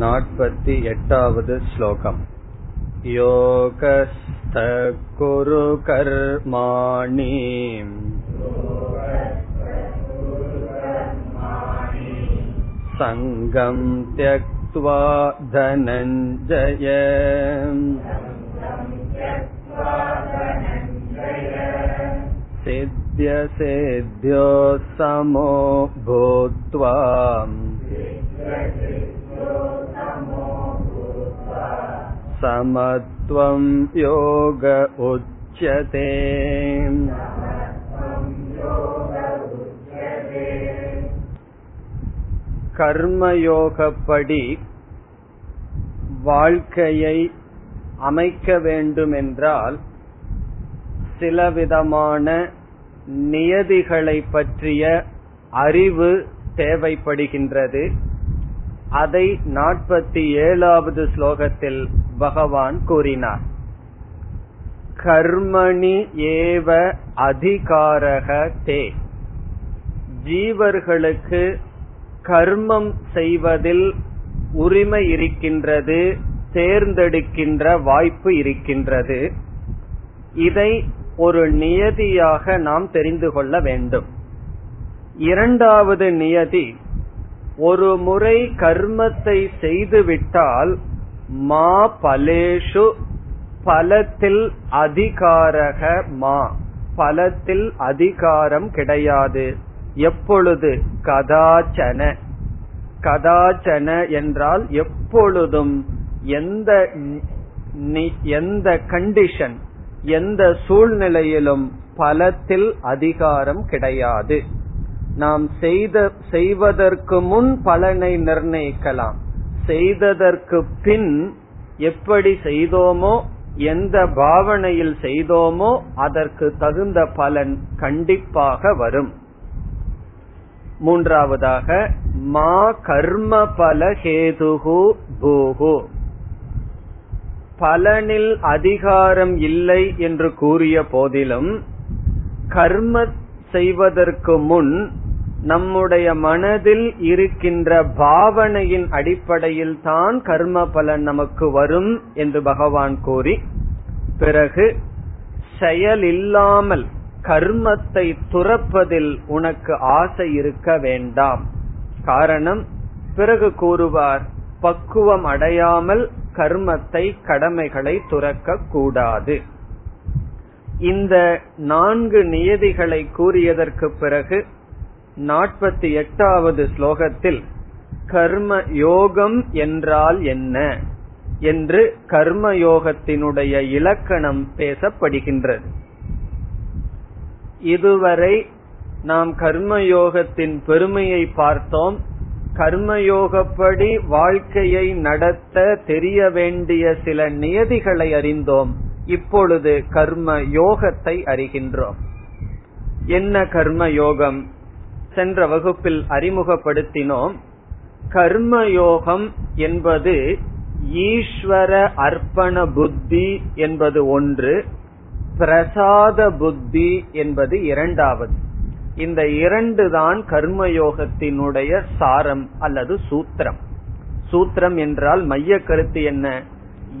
नापति एटावद् श्लोकम् योगस्थकुरु कर्माणि सङ्गं त्यक्त्वा धनञ्जय सिद्ध्यसिद्ध्यो समो भूत्वा समत्वं योग उच्यते கர்மயோகப்படி வாழ்க்கையை அமைக்க வேண்டுமென்றால் சிலவிதமான நியதிகளை பற்றிய அறிவு தேவைப்படுகின்றது அதை நாற்பத்தி ஏழாவது ஸ்லோகத்தில் பகவான் கூறினார். கர்மணி ஏவ அதிகாரக தே. ஜீவர்களுக்கு கர்மம் செய்வதில் உரிமை இருக்கின்றது தேர்ந்தெடுக்கின்ற வாய்ப்பு இருக்கின்றது. இதை ஒரு நியதியாக நாம் தெரிந்து கொள்ள வேண்டும். இரண்டாவது நியதி ஒரு முறை கர்மத்தை செய்துவிட்டால் மா பலேஷு பலத்தில் அதிகாரக மா. பலத்தில் அதிகாரம் கிடையாது. எப்பொழுது? கதாச்சன. கதாச்சன என்றால் எப்பொழுதும் எந்த எந்த கண்டிஷன் எந்த சூழ்நிலையிலும் பலத்தில் அதிகாரம் கிடையாது. நாம் செய்த செய்வதற்கு முன் பலனை நிர்ணயிக்கலாம். செய்ததற்கு பின் எப்படி செய்தோமோ எந்த பாவனையில் செய்தோமோ அதற்கு தகுந்த பலன் கண்டிப்பாக வரும். மூன்றாவதாக மா கர்ம பல ஹேதுகு பூகு பலனில் அதிகாரம் இல்லை என்று கூறிய போதிலும் கர்ம செய்வதற்கு முன் நம்முடைய மனதில் இருக்கின்ற பாவனையின் அடிப்படையில் தான் கர்ம பலன் நமக்கு வரும் என்று பகவான் கூறி பிறகு செயல் இல்லாமல் கர்மத்தை துறப்பதில் உனக்கு ஆசை இருக்க வேண்டாம். காரணம் பிறகு கூறுவார் பக்குவம் அடையாமல் கர்மத்தை கடமைகளை துறக்க கூடாது. இந்த நான்கு நியதிகளை கூறியதற்கு பிறகு நாற்பத்தி எட்டாவது ஸ்லோகத்தில் கர்ம யோகம் என்றால் என்ன? என்று கர்மயோகத்தினுடைய இலக்கணம் பேசப்படுகின்றது. இதுவரை நாம் கர்மயோகத்தின் பெருமையை பார்த்தோம். கர்மயோகப்படி வாழ்க்கையை நடத்த தெரிய வேண்டிய சில நியதிகளை அறிந்தோம். இப்பொழுது கர்ம யோகத்தை அறிகின்றோம். என்ன கர்ம யோகம் சென்ற வகுப்பில் அறிமுகப்படுத்தினோம். கர்மயோகம் என்பது ஈஸ்வர அர்ப்பண புத்தி என்பது ஒன்று பிரசாத புத்தி என்பது இரண்டாவது. இந்த இரண்டு தான் கர்மயோகத்தினுடைய சாரம் அல்லது சூத்திரம். சூத்திரம் என்றால் மைய கருத்து என்ன?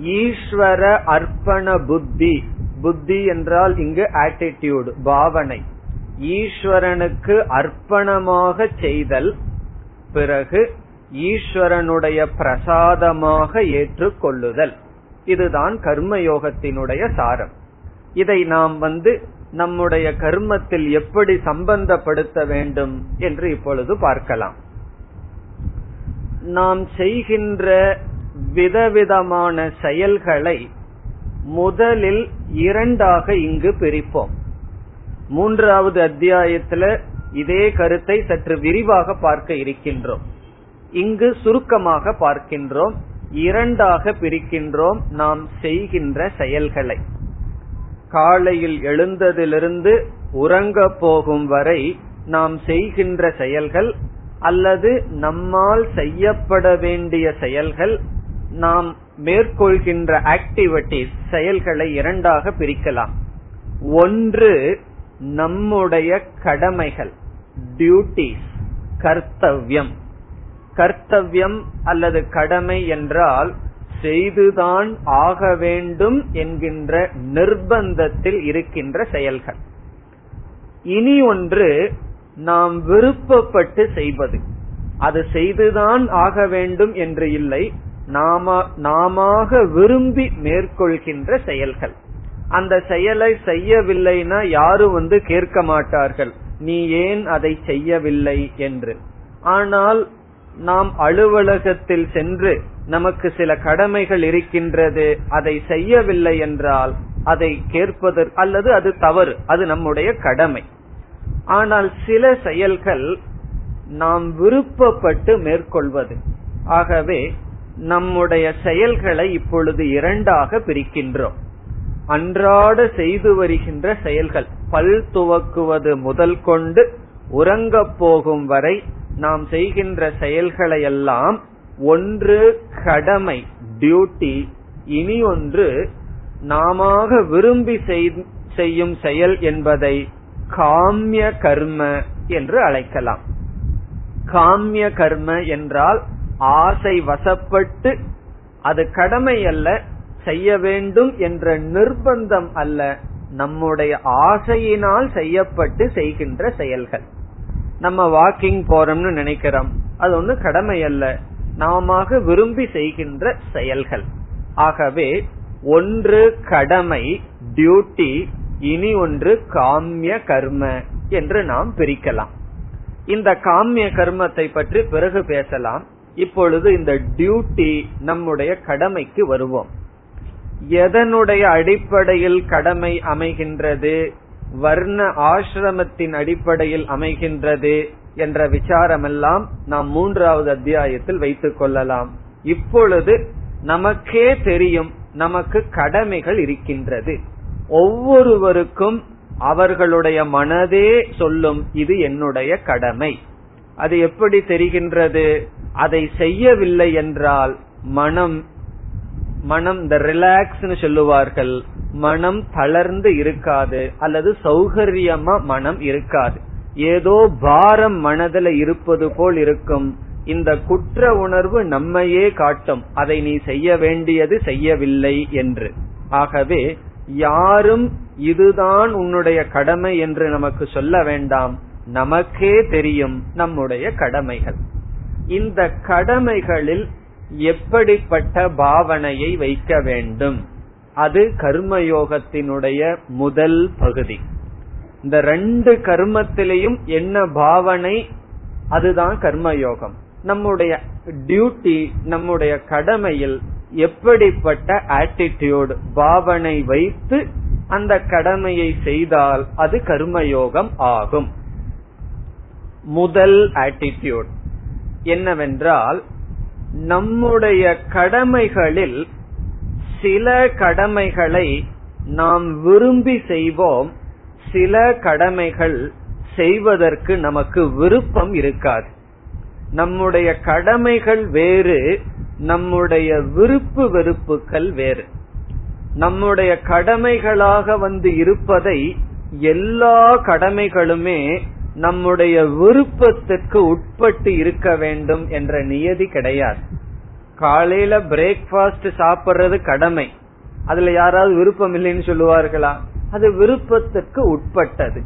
ஈஸ்வர அர்ப்பண புத்தி. புத்தி என்றால் இங்கு ஆட்டிடியூடு பாவனை. ஈஸ்வரனுக்கு அர்ப்பணமாக செய்தல் பிறகு ஈஸ்வரனுடைய பிரசாதமாக ஏற்றுக்கொள்ளுதல். இதுதான் கர்மயோகத்தினுடைய சாரம். இதை நாம் வந்து நம்முடைய கர்மத்தில் எப்படி சம்பந்தப்படுத்த வேண்டும் என்று இப்பொழுது பார்க்கலாம். நாம் செய்கின்ற விதவிதமான செயல்களை முதலில் இரண்டாக இங்கு பிரிப்போம். மூன்றாவது அத்தியாயத்துல இதே கருத்தை சற்று விரிவாக பார்க்க இருக்கின்றோம். இங்கு சுருக்கமாக பார்க்கின்றோம். இரண்டாக பிரிக்கின்றோம் நாம் செய்கின்ற செயல்களை. காலையில் எழுந்ததிலிருந்து உறங்க போகும் வரை நாம் செய்கின்ற செயல்கள் அல்லது நம்மால் செய்யப்பட வேண்டிய செயல்கள் நாம் மேற்கொள்கின்ற ஆக்டிவிட்டிஸ் செயல்களை இரண்டாக பிரிக்கலாம். ஒன்று நம்முடைய கடமைகள் டியூட்டிஸ் கர்த்தவ்யம். கர்த்தவியம் அல்லது கடமை என்றால் செய்துதான் ஆக வேண்டும் என்கின்ற நிர்பந்தத்தில் இருக்கின்ற செயல்கள். இனி ஒன்று நாம் விருப்பப்பட்டு செய்வது. அது செய்துதான் ஆக வேண்டும் என்று இல்லை நாம நாம விரும்பி மேற்கொள்கின்ற செயல்கள். அந்த செயலை செய்யவில்லைன்னா யாரும் வந்து கேட்க மாட்டார்கள். நீ ஏன் அதை செய்யவில்லை என்று. ஆனால் நாம் அலுவலகத்தில் சென்று நமக்கு சில கடமைகள் இருக்கின்றது அதை செய்யவில்லை என்றால் அதை கேட்பதற்கு அல்லது அது தவறு அது நம்முடைய கடமை. ஆனால் சில செயல்கள் நாம் விருப்பப்பட்டு மேற்கொள்வது. ஆகவே நம்முடைய செயல்களை இப்பொழுது இரண்டாக பிரிக்கின்றோம். அன்றாட செய்து வருகின்ற செயல்கள். பல் துவக்குவது முதல் கொண்டு உறங்கப் போகும் வரை நாம் செய்கின்ற செயல்களை எல்லாம் ஒன்று கடமை டியூட்டி இனி ஒன்று நாம விரும்பி செய்யும் செயல் என்பதை காமிய கர்ம என்று அழைக்கலாம். காமிய கர்ம என்றால் ஆசை வசப்பட்டு அது கடமை அல்ல செய்ய வேண்டும் என்ற நிர்பந்தம் அல்ல. நம்முடைய ஆசையினால் செய்யப்பட்டு செய்கின்ற செயல்கள். நம்ம வாக்கிங் போறோம்னு நினைக்கிறோம். அது ஒண்ணு கடமை அல்ல. நாம விரும்பி செய்கின்ற செயல்கள். ஆகவே ஒன்று கடமை டியூட்டி இனி ஒன்று காமிய கர்ம என்று நாம் பிரிக்கலாம். இந்த காமிய கர்மத்தை பற்றி பிறகு பேசலாம். இப்பொழுது இந்த டியூட்டி நம்முடைய கடமைக்கு வருவோம். எதனுடைய அடிப்படையில் கடமை அமைகின்றது? வர்ண ஆசிரமத்தின் அடிப்படையில் அமைகின்றது என்ற விசாரமெல்லாம் நாம் மூன்றாவது அத்தியாயத்தில் வைத்துக் கொள்ளலாம். இப்பொழுது நமக்கே தெரியும் நமக்கு கடமைகள் இருக்கின்றது. ஒவ்வொருவருக்கும் அவர்களுடைய மனதே சொல்லும் இது என்னுடைய கடமை. அது எப்படி தெரிகின்றது? அதை செய்யவில்லை என்றால் மனம் மனம் இந்த ரிலாக்ஸ் சொல்லுவார்கள் மனம் தளர்ந்து இருக்காது அல்லது சௌகரியமா மனம் இருக்காது. ஏதோ பாரம் மனதில் இருப்பது போல் இருக்கும். இந்த குற்ற உணர்வு நம்மையே காட்டும். அதை நீ செய்ய வேண்டியது செய்யவில்லை என்று. ஆகவே யாரும் இதுதான் உன்னுடைய கடமை என்று நமக்கு சொல்ல வேண்டாம். நமக்கே தெரியும் நம்முடைய கடமைகள். இந்த கடமைகளில் எப்படிப்பட்ட பாவனையை வைக்க வேண்டும்? அது கர்மயோகத்தினுடைய முதல் பகுதி. இந்த ரெண்டு கர்மத்திலையும் என்ன பாவனை? அதுதான் கர்மயோகம். நம்முடைய டியூட்டி நம்முடைய கடமையில் எப்படிப்பட்ட ஆட்டிடியூட் பாவனை வைத்து அந்த கடமையை செய்தால் அது கர்மயோகம் ஆகும். முதல் ஆட்டிடியூட் என்னவென்றால் நம்முடைய கடமைகளில் சில கடமைகளை நாம் விரும்பி செய்வோம் சில கடமைகள் செய்வதற்கு நமக்கு விருப்பம் இருக்காது. நம்முடைய கடமைகள் வேறு நம்முடைய விருப்பு வெறுப்புகள் வேறு. நம்முடைய கடமைகளாக வந்து இருப்பதை எல்லா கடமைகளுமே நம்முடைய விருப்பத்திற்கு உட்பட்டு இருக்க வேண்டும் என்ற நியதி கிடையாது. காலையில பிரேக்பாஸ்ட் சாப்பிடுறது கடமை. அதுல யாராவது விருப்பம் இல்லைன்னு சொல்லுவார்களா? அது விருப்பத்துக்கு உட்பட்டது.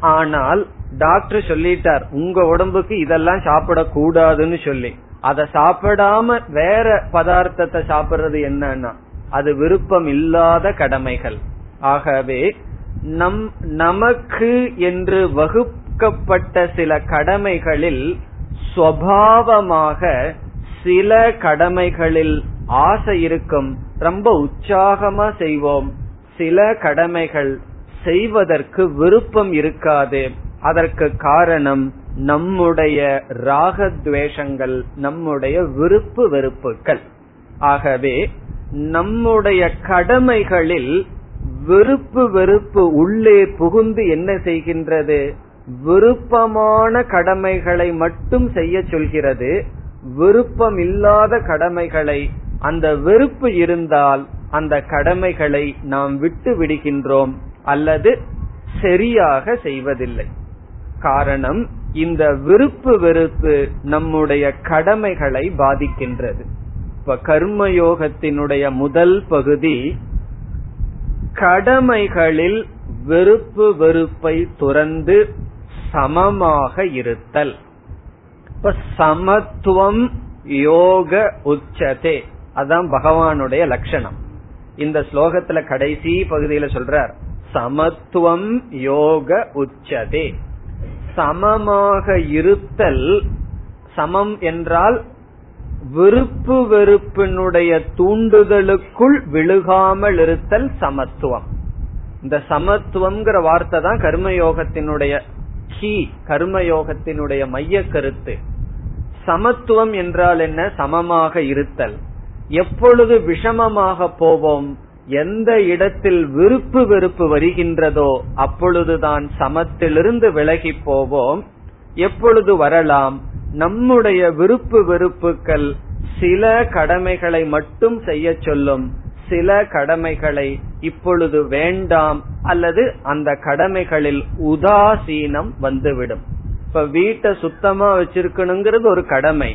ஆனால் டாக்டர் சொல்லிட்டார் உங்க உடம்புக்கு இதெல்லாம் சாப்பிடக்கூடாதுன்னு சொல்லி. அதை சாப்பிடாம வேற பதார்த்தத்தை சாப்பிடுறது என்னன்னா அது விருப்பம் இல்லாத கடமைகள். ஆகவே நம் நமக்கு என்று கொடுக்கப்பட்ட சில கடமைகளில் சுவாவமாக சில கடமைகளில் ஆசை இருக்கும். ரொம்ப உற்சாகமா செய்வோம். சில கடமைகள் செய்வதற்கு விருப்பம் இருக்காது. அதற்கு காரணம் நம்முடைய ராகத்வேஷங்கள் நம்முடைய விருப்பு வெறுப்புகள். ஆகவே நம்முடைய கடமைகளில் விருப்பு வெறுப்பு உள்ளே புகுந்து என்ன செய்கின்றது? விருப்பமான கடமைகளை மட்டும் செய்ய சொல்கிறது. விருப்பம் இல்லாத கடமைகளை அந்த வெறுப்பு இருந்தால் அந்த கடமைகளை நாம் விட்டு விடுகின்றோம் அல்லது சரியாக செய்வதில்லை. காரணம் இந்த விருப்பு வெறுப்பு நம்முடைய கடமைகளை பாதிக்கின்றது. இப்ப கர்மயோகத்தினுடைய முதல் பகுதி கடமைகளில் வெறுப்பு வெறுப்பை துறந்து சமமாக இருத்தல். இப்ப சமத்துவம் யோக உச்சதே. அதான் பகவானுடைய லட்சணம். இந்த ஸ்லோகத்துல கடைசி பகுதியில சொல்றார் சமத்துவம் யோக உச்சதே. சமமாக இருத்தல் சமம் என்றால் விருப்பு வெறுப்பினுடைய தூண்டுதலுக்குள் விழுகாமல் இருத்தல் சமத்துவம். இந்த சமத்துவம்ங்கிற வார்த்தை தான் கர்மயோகத்தினுடைய கீ கர்மயோகத்தினுடைய மைய கருத்து. சமத்துவம் என்றால் என்ன? சமமாக இருத்தல். எப்பொழுது விஷமமாக போவோம்? எந்த இடத்தில் விருப்பு வெறுப்பு வருகின்றதோ அப்பொழுதுதான் சமத்திலிருந்து விலகி போவோம். எப்பொழுது வரலாம்? நம்முடைய விருப்பு வெறுப்புகள் சில கடமைகளை மட்டும் செய்ய சொல்லும். சில கடமைகளை இப்பொழுது வேண்டாம் அல்லது அந்த கடமைகளில் உதாசீனம் வந்துவிடும். இப்ப வீட்டை சுத்தமா வச்சிருக்கணுங்கிறது ஒரு கடமை.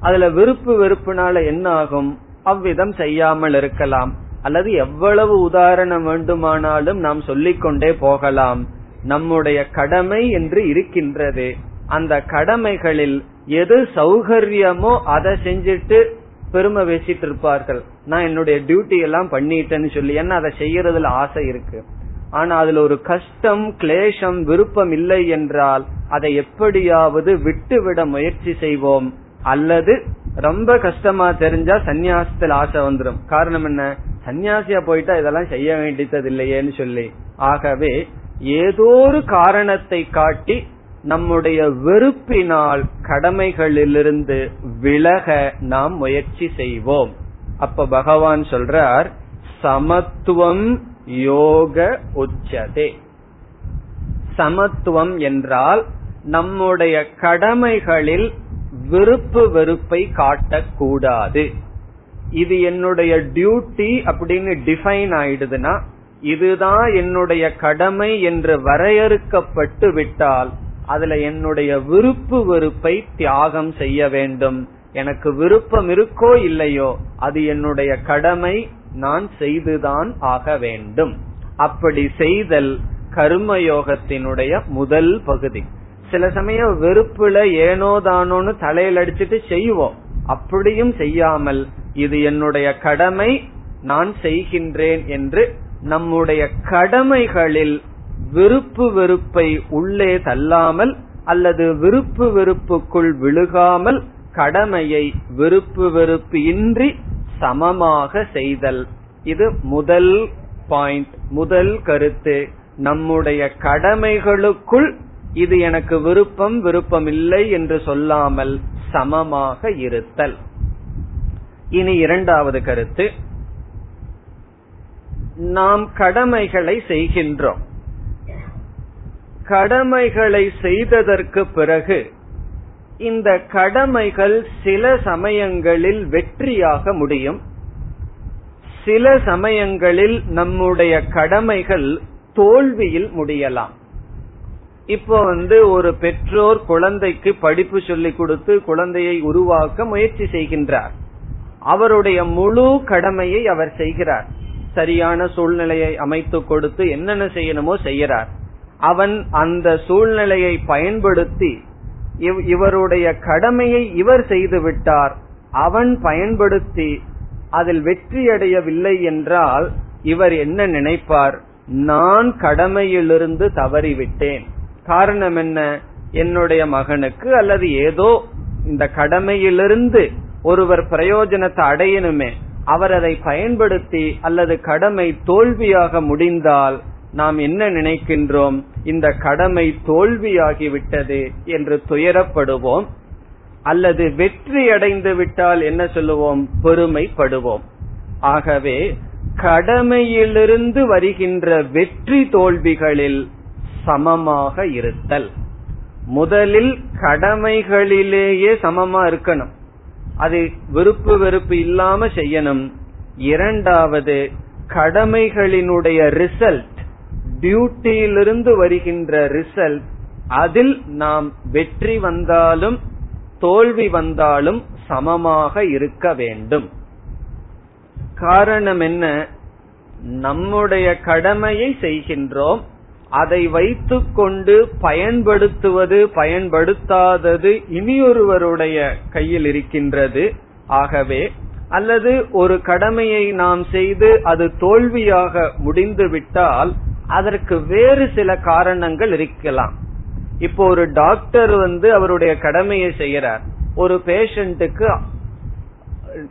அதுல விருப்பு வெறுப்புனால என்ன ஆகும் அவ்விதம் செய்யாமல் இருக்கலாம். அல்லது எவ்வளவு உதாரணம் வேண்டுமானாலும் நாம் சொல்லிக்கொண்டே போகலாம். நம்முடைய கடமை என்று இருக்கின்றது. அந்த கடமைகளில் எது சௌகரியமோ அதை செஞ்சுட்டு பெருமை பேசிட்டு இருப்பார்கள். நான் என்னுடைய டியூட்டி எல்லாம் பண்ணிட்டேன்னு சொல்லி ஏன்னா அதை செய்யறதுல ஆசை இருக்கு. ஆனா அதுல ஒரு கஷ்டம் கிளேஷம் விருப்பம் இல்லை என்றால் அதை எப்படியாவது விட்டுவிட முயற்சி செய்வோம். அல்லது ரொம்ப கஷ்டமா தெரிஞ்சா சன்னியாசத்துல ஆசை வந்துடும் காரணம் என்ன? சன்னியாசியா போயிட்டா இதெல்லாம் செய்ய வேண்டியது இல்லையேன்னு சொல்லி. ஆகவே ஏதோ ஒரு காரணத்தை காட்டி நம்முடைய வெறுப்பினால் கடமைகளிலிருந்து விலக நாம் முயற்சி செய்வோம். அப்ப பகவான் சொல்றார் சமத்துவம் யோக உச்சதே. சமத்துவம் என்றால் நம்முடைய கடமைகளில் விருப்பு வெறுப்பை காட்டக்கூடாது. இது என்னுடைய டியூட்டி அப்படின்னு டிஃபைன் ஆயிடுதுன்னா இதுதான் என்னுடைய கடமை என்று வரையறுக்கப்பட்டு விட்டால் அதுல என்னுடைய விருப்பு வெறுப்பை தியாகம் செய்ய வேண்டும். எனக்கு விருப்பம் இருக்கோ இல்லையோ அது என்னுடைய கடமை நான் செய்துதான் ஆக வேண்டும். அப்படி செய்தல் கர்மயோகத்தினுடைய முதல் பகுதி. சில சமயம் வெறுப்புல ஏனோ தானோன்னு தலையில் அடிச்சுட்டு செய்வோம். அப்படியும் செய்யாமல் இது என்னுடைய கடமை நான் செய்கின்றேன் என்று நம்முடைய கடமைகளில் விருப்பு வெறுப்பை உள்ளே தள்ளாமல் அல்லது விருப்பு வெறுப்புக்குள் விழுகாமல் கடமையை விருப்பு வெறுப்பு இன்றி சமமாக செய்தல். இது முதல் பாயிண்ட் முதல் கருத்து. நம்முடைய கடமைகளுக்குள் இது எனக்கு விருப்பம் விருப்பம் இல்லை என்று சொல்லாமல் சமமாக இருத்தல். இனி இரண்டாவது கருத்து. நாம் கடமைகளை செய்கின்றோம். கடமைகளை செய்ததற்கு பிறகு இந்த கடமைகள் சில சமயங்களில் வெற்றியாக முடியும். சில சமயங்களில் நம்முடைய கடமைகள் தோல்வியில் முடியலாம். இப்போ வந்து ஒரு பெற்றோர் குழந்தைக்கு படிப்பு சொல்லி கொடுத்து குழந்தையை உருவாக்க முயற்சி செய்கின்றார். அவருடைய முழு கடமையை அவர் செய்கிறார். சரியான சூழ்நிலையை அமைத்து கொடுத்து என்னென்ன செய்யணுமோ செய்யறார் அவன் அந்த சூழ்நிலையை பயன்படுத்தி இவருடைய கடமையை இவர் செய்து விட்டார். அவன் பயன்படுத்தி அதில் வெற்றியடையவில்லை என்றால் இவர் என்ன நினைப்பார்? நான் கடமையிலிருந்து தவறிவிட்டேன். காரணம் என்ன? என்னுடைய மகனுக்கு அல்லது ஏதோ இந்த கடமையிலிருந்து ஒருவர் பிரயோஜனத்தை அடையணுமே. அவர் அதை பயன்படுத்தி அல்லது கடமை தோல்வியாக முடிந்தால் நாம் என்ன நினைக்கின்றோம்? இந்த கடமை தோல்வியாகிவிட்டது என்று துயரப்படுவோம். அல்லது வெற்றி அடைந்து விட்டால் என்ன சொல்லுவோம்? பெருமைப்படுவோம். ஆகவே கடமையிலிருந்து வருகின்ற வெற்றி தோல்விகளில் சமமாக இருத்தல். முதலில் கடமைகளிலேயே சமமா இருக்கணும். அது விருப்பு வெறுப்பு இல்லாம செய்யணும். இரண்டாவது கடமைகளினுடைய ரிசல்ட் டியூட்டியிலிருந்து வருகின்ற ரிசல்ட் அதில் நாம் வெற்றி வந்தாலும் தோல்வி வந்தாலும் சமமாக இருக்க வேண்டும். காரணம் என்ன? நம்முடைய கடமையை செய்கின்றோம். அதை வைத்துக்கொண்டு பயன்படுத்துவது பயன்படுத்தாதது இனியொருவருடைய கையில் இருக்கின்றது. ஆகவே அல்லது ஒரு கடமையை நாம் செய்து அது தோல்வியாக முடிந்துவிட்டால் அதற்கு வேறு சில காரணங்கள் இருக்கலாம். இப்போ ஒரு டாக்டர் வந்து அவருடைய கடமையை செய்யறார் ஒரு பேஷண்ட்டுக்கு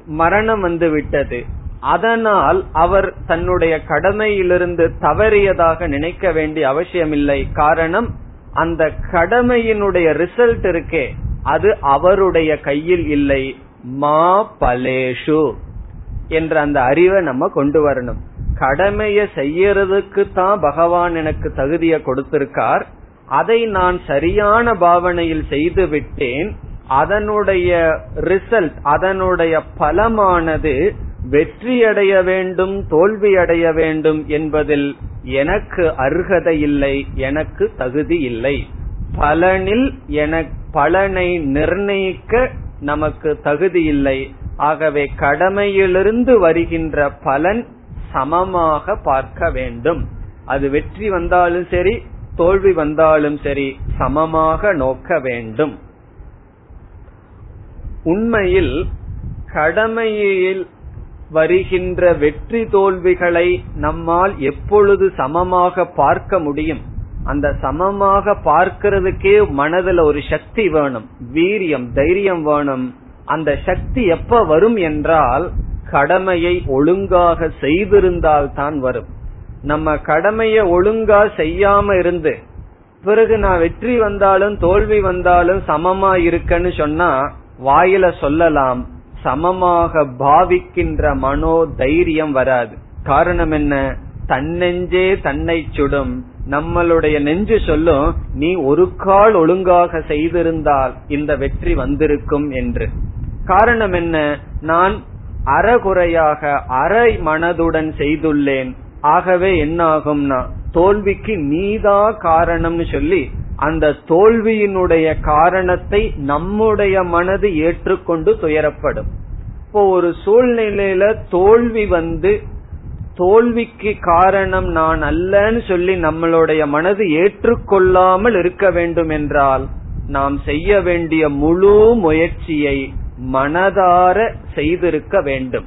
மரணம் வந்து விட்டது. அதனால் அவர் தன்னுடைய கடமையிலிருந்து தவறியதாக நினைக்க வேண்டிய அவசியமில்லை. காரணம் அந்த கடமையினுடைய ரிசல்ட் இருக்கே. அது அவருடைய கையில் இல்லை. மா பலேஷு என்ற அந்த அறிவை நம்ம கொண்டு வரணும். கடமைய செய்யறதுக்கு தான் பகவான் எனக்கு தகுதியை கொடுத்திருக்கார். அதை நான் சரியான பாவனையில் செய்து விட்டேன். அதனுடைய ரிசல்ட் அதனுடைய பலமானது வெற்றி அடைய வேண்டும் தோல்வி அடைய வேண்டும் என்பதில் எனக்கு அருகதை இல்லை எனக்கு தகுதி இல்லை. பலனில் என பலனை நிர்ணயிக்க நமக்கு தகுதி இல்லை. ஆகவே கடமையிலிருந்து வருகின்ற பலன் சமமாக பார்க்க வேண்டும். அது வெற்றி வந்தாலும் சரி தோல்வி வந்தாலும் சரி சமமாக நோக்க வேண்டும். உண்மையில் கடமையில் வருகின்ற வெற்றி தோல்விகளை நம்மால் எப்பொழுது சமமாக பார்க்க முடியும்? அந்த சமமாக பார்க்கிறதுக்கே மனதில் ஒரு சக்தி வேணும். வீரியம் தைரியம் வேணும். அந்த சக்தி எப்ப வரும் என்றால் கடமையை ஒழுங்காக செய்திருந்தால் தான் வரும். நம்ம கடமையை ஒழுங்கா செய்யாம இருந்து பிறகு நான் வெற்றி வந்தாலும் தோல்வி வந்தாலும் சமமா இருக்கன்னு சொன்னா வாயில சொல்லலாம் சமமாக பாவிக்கின்ற மனோ தைரியம் வராது. காரணம் என்ன? தன்னெஞ்சே தன்னை சுடும். நம்மளுடைய நெஞ்சு சொல்லும் நீ ஒரு கால் ஒழுங்காக செய்திருந்தால் இந்த வெற்றி வந்திருக்கும் என்று. காரணம் என்ன? நான் அறகுறையாக அரை மனதுடன் செய்துள்ளேன். ஆகவே என்ன ஆகும்னா தோல்விக்கு நீதா காரணம்னு சொல்லி அந்த தோல்வியினுடைய காரணத்தை நம்முடைய மனது ஏற்றுக்கொண்டு துயரப்படும். இப்போ ஒரு சூழ்நிலையில தோல்வி வந்து தோல்விக்கு காரணம் நான் அல்லன்னு சொல்லி நம்மளுடைய மனது ஏற்றுக்கொள்ளாமல் இருக்க வேண்டும் என்றால் நாம் செய்ய வேண்டிய முழு முயற்சியை மனதார செய்திருக்க வேண்டும்.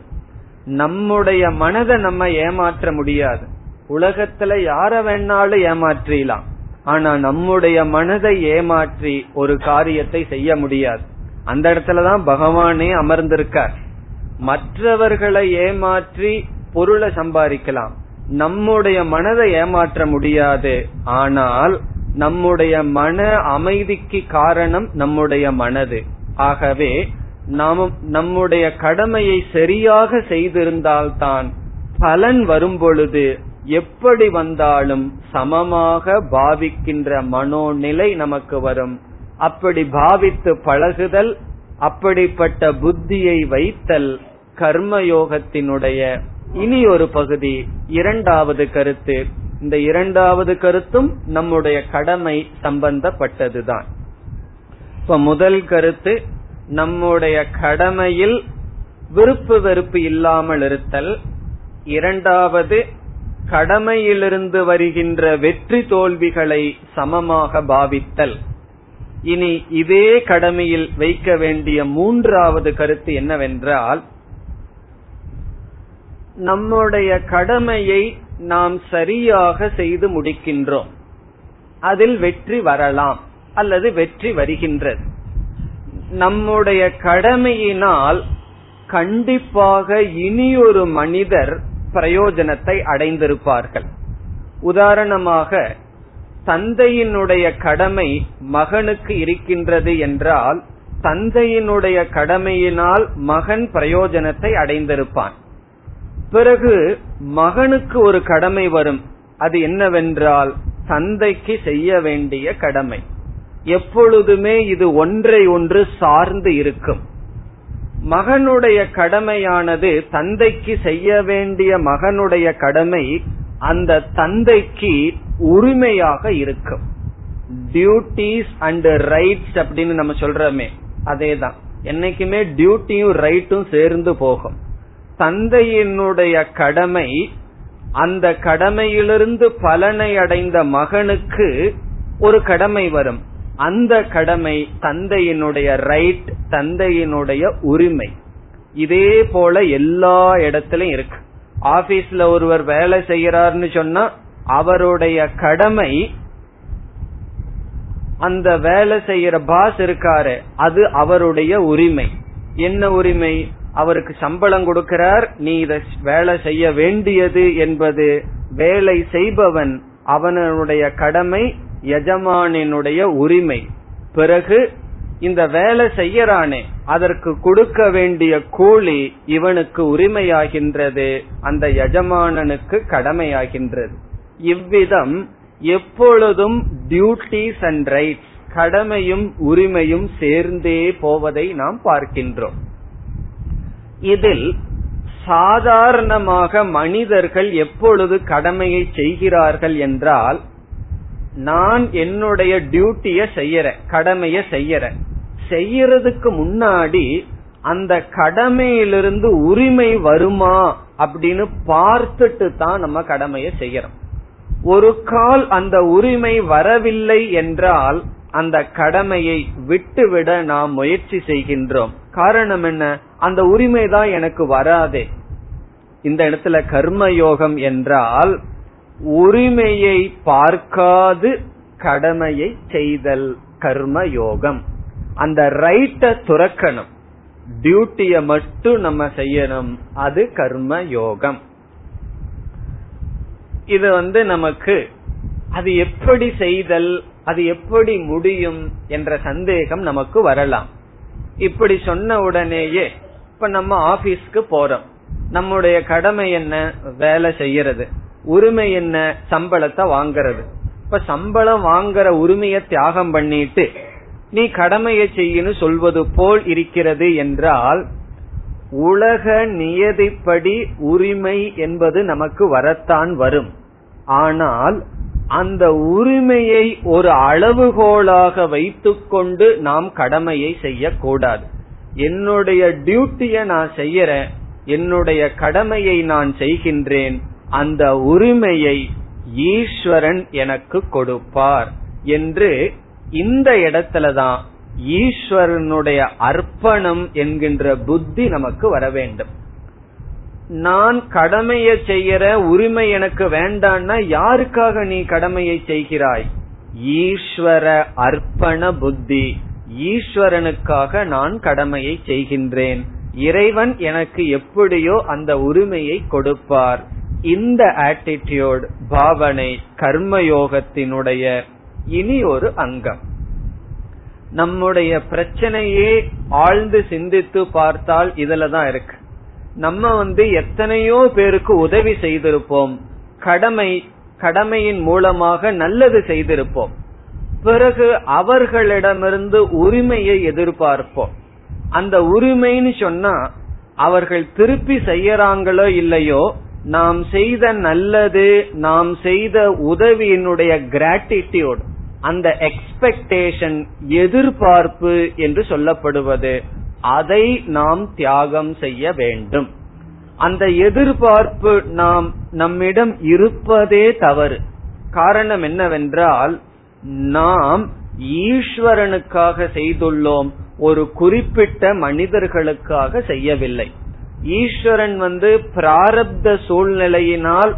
நம்முடைய மனதை நம்ம ஏமாற்ற முடியாது. உலகத்துல யார வேணாலும் ஏமாற்றலாம். ஆனா நம்முடைய மனதை ஏமாற்றி ஒரு காரியத்தை செய்ய முடியாது. அந்த இடத்துலதான் பகவானே அமர்ந்திருக்கார். மற்றவர்களை ஏமாற்றி பொருளை சம்பாதிக்கலாம். நம்முடைய மனதை ஏமாற்ற முடியாது. ஆனால் நம்முடைய மன அமைதிக்கு காரணம் நம்முடைய மனது. ஆகவே நாம் நம்முடைய கடமையை சரியாக செய்திருந்தால்தான் பலன் வரும்பொழுது எப்படி வந்தாலும் சமமாக பாவிக்கின்ற மனோநிலை நமக்கு வரும். அப்படி பாவித்து பழகுதல் அப்படிப்பட்ட புத்தியை வைத்தல் கர்மயோகத்தினுடைய இனி ஒரு பகுதி இரண்டாவது கருத்து. இந்த இரண்டாவது கருத்தும் நம்முடைய கடமை சம்பந்தப்பட்டதுதான். இப்ப முதல் கருத்து நம்முடைய கடமையில் விருப்பு வெறுப்பு இல்லாமல் இருத்தல். இரண்டாவது கடமையிலிருந்து வருகின்ற வெற்றி தோல்விகளை சமமாக பாவித்தல். இனி இதே கடமையில் வைக்க வேண்டிய மூன்றாவது கருத்து என்னவென்றால் நம்முடைய கடமையை நாம் சரியாக செய்து முடிக்கின்றோம். அதில் வெற்றி வரலாம் அல்லது வெற்றி வருகின்றது. நம்முடைய கடமையினால் கண்டிப்பாக இனியொரு மனிதர் பிரயோஜனத்தை அடைந்திருப்பார்கள். உதாரணமாக தந்தையினுடைய கடமை மகனுக்கு இருக்கின்றது என்றால் தந்தையினுடைய கடமையினால் மகன் பிரயோஜனத்தை அடைந்திருப்பான். பிறகு மகனுக்கு ஒரு கடமை வரும். அது என்னவென்றால் தந்தைக்கு செய்ய வேண்டிய கடமை. எப்பொழுதுமே இது ஒன்றை ஒன்று சார்ந்து இருக்கும். மகனுடைய கடமையானது தந்தைக்கு செய்ய வேண்டிய மகனுடைய கடமை அந்த தந்தைக்கு உரிமையாக இருக்கும். டியூட்டிஸ் அண்ட் ரைட்ஸ் அப்படின்னு நம்ம சொல்றோமே அதேதான். என்னைக்குமே டியூட்டியும் ரைட்டும் சேர்ந்து போகும். தந்தையினுடைய கடமை அந்த கடமையிலிருந்து பலனை அடைந்த மகனுக்கு ஒரு கடமை வரும். அந்த கடமை தந்தையினுடைய ரைட் தந்தையினுடைய உரிமை. இதே போல எல்லா இடத்திலும் இருக்கு. ஆபீஸ்ல ஒருவர் வேலை செய்யறாருன்னு சொன்னா அவருடைய கடமை அந்த வேலை செய்யற பாஸ் இருக்காரு அது அவருடைய உரிமை. என்ன உரிமை? அவருக்கு சம்பளம் கொடுக்கிறார் நீ இத வேலை செய்ய வேண்டியது என்பது வேலை செய்பவன் அவனுடைய கடமை எஜமானினுடைய உரிமை. பிறகு இந்த வேலை செய்யறானே அதற்கு கொடுக்க வேண்டிய கூலி இவனுக்கு உரிமையாகின்றது அந்த எஜமானனுக்கு கடமையாகின்றது. இவ்விதம் எப்பொழுதும் டியூட்டிஸ் அண்ட் ரைட்ஸ் கடமையும் உரிமையும் சேர்ந்தே போவதை நாம் பார்க்கின்றோம். இதில் சாதாரணமாக மனிதர்கள் எப்பொழுது கடமையை செய்கிறார்கள் என்றால் நான் என்னுடைய டியூட்டிய செய்யறேன் கடமைய செய்யறேன். செய்யறதுக்கு முன்னாடி அந்த கடமையிலிருந்து உரிமை வருமா அப்படின்னு பார்த்துட்டு தான் நம்ம கடமையை செய்யறோம். ஒரு கால் அந்த உரிமை வரவில்லை என்றால் அந்த கடமையை விட்டுவிட நாம் முயற்சி செய்கின்றோம். காரணம் என்ன? அந்த உரிமை தான் எனக்கு வராதே. இந்த இடத்துல கர்மயோகம் என்றால் உரிமையை பார்க்காது கடமையை செய்தல் கர்ம யோகம் அந்த ரைட்ட துறக்கணும். டியூட்டிய மட்டும் நம்ம செய்யணும். அது கர்ம யோகம் இது வந்து நமக்கு அது எப்படி செய்தல் அது எப்படி முடியும் என்ற சந்தேகம் நமக்கு வரலாம். இப்படி சொன்ன உடனேயே இப்ப நம்ம ஆபீஸ்க்கு போறோம். நம்முடைய கடமை என்ன? வேலை செய்யறது. உரிமை என்ன? சம்பளத்தை வாங்கறது. இப்ப சம்பளம் வாங்குற உரிமையை தியாகம் பண்ணிட்டு நீ கடமையை செய்யணும் சொல்வது போல் இருக்கிறது என்றால் உலக நியதிப்படி உரிமை என்பது நமக்கு வரத்தான் வரும். ஆனால் அந்த உரிமையை ஒரு அளவுகோலாக வைத்துக்கொண்டு நாம் கடமையை செய்யக்கூடாது. என்னுடைய டியூட்டியை நான் செய்யறேன் என்னுடைய கடமையை நான் செய்கின்றேன் அந்த உரிமையை ஈஸ்வரன் எனக்கு கொடுப்பார் என்று இந்த இடத்துலதான் ஈஸ்வரனுடைய அர்ப்பணம் என்கின்ற புத்தி நமக்கு வர வேண்டும். நான் கடமையை செய்யற உரிமை எனக்கு வேண்டான்னா யாருக்காக நீ கடமையை செய்கிறாய்? ஈஸ்வர அர்ப்பண புத்தி. ஈஸ்வரனுக்காக நான் கடமையை செய்கின்றேன். இறைவன் எனக்கு எப்படியோ அந்த உரிமையை கொடுப்பார். இந்த ஆட்டிடியூட் பாவனை கர்மயோகத்தினுடைய இனி ஒரு அங்கம். நம்முடைய பிரச்சனையே ஆழ்ந்து சிந்தித்து பார்த்தால் இதுலதான் இருக்கு. நம்ம வந்து எத்தனையோ பேருக்கு உதவி செய்திருப்போம். கடமை கடமையின் மூலமாக நல்லது செய்திருப்போம். பிறகு அவர்களிடமிருந்து உரிமையை எதிர்பார்ப்போம். அந்த உரிமைன்னு சொன்னா அவர்கள் திருப்பி செய்யறாங்களோ இல்லையோ நாம் செய்த நல்லது நாம் செய்த உதவியினுடைய கிராட்டிடியூட் அந்த எக்ஸ்பெக்டேஷன் எதிர்பார்ப்பு என்று சொல்லப்படுவது அதை நாம் தியாகம் செய்ய வேண்டும். அந்த எதிர்பார்ப்பு நாம் நம்மிடம் இருப்பதே தவறு. காரணம் என்னவென்றால் நாம் ஈஸ்வரனுக்காக செய்துள்ளோம் ஒரு குறிப்பிட்ட மனிதர்களுக்காக செய்யவில்லை. ஈஸ்வரன் வந்து பிராரப்த சூழ்நிலையினால்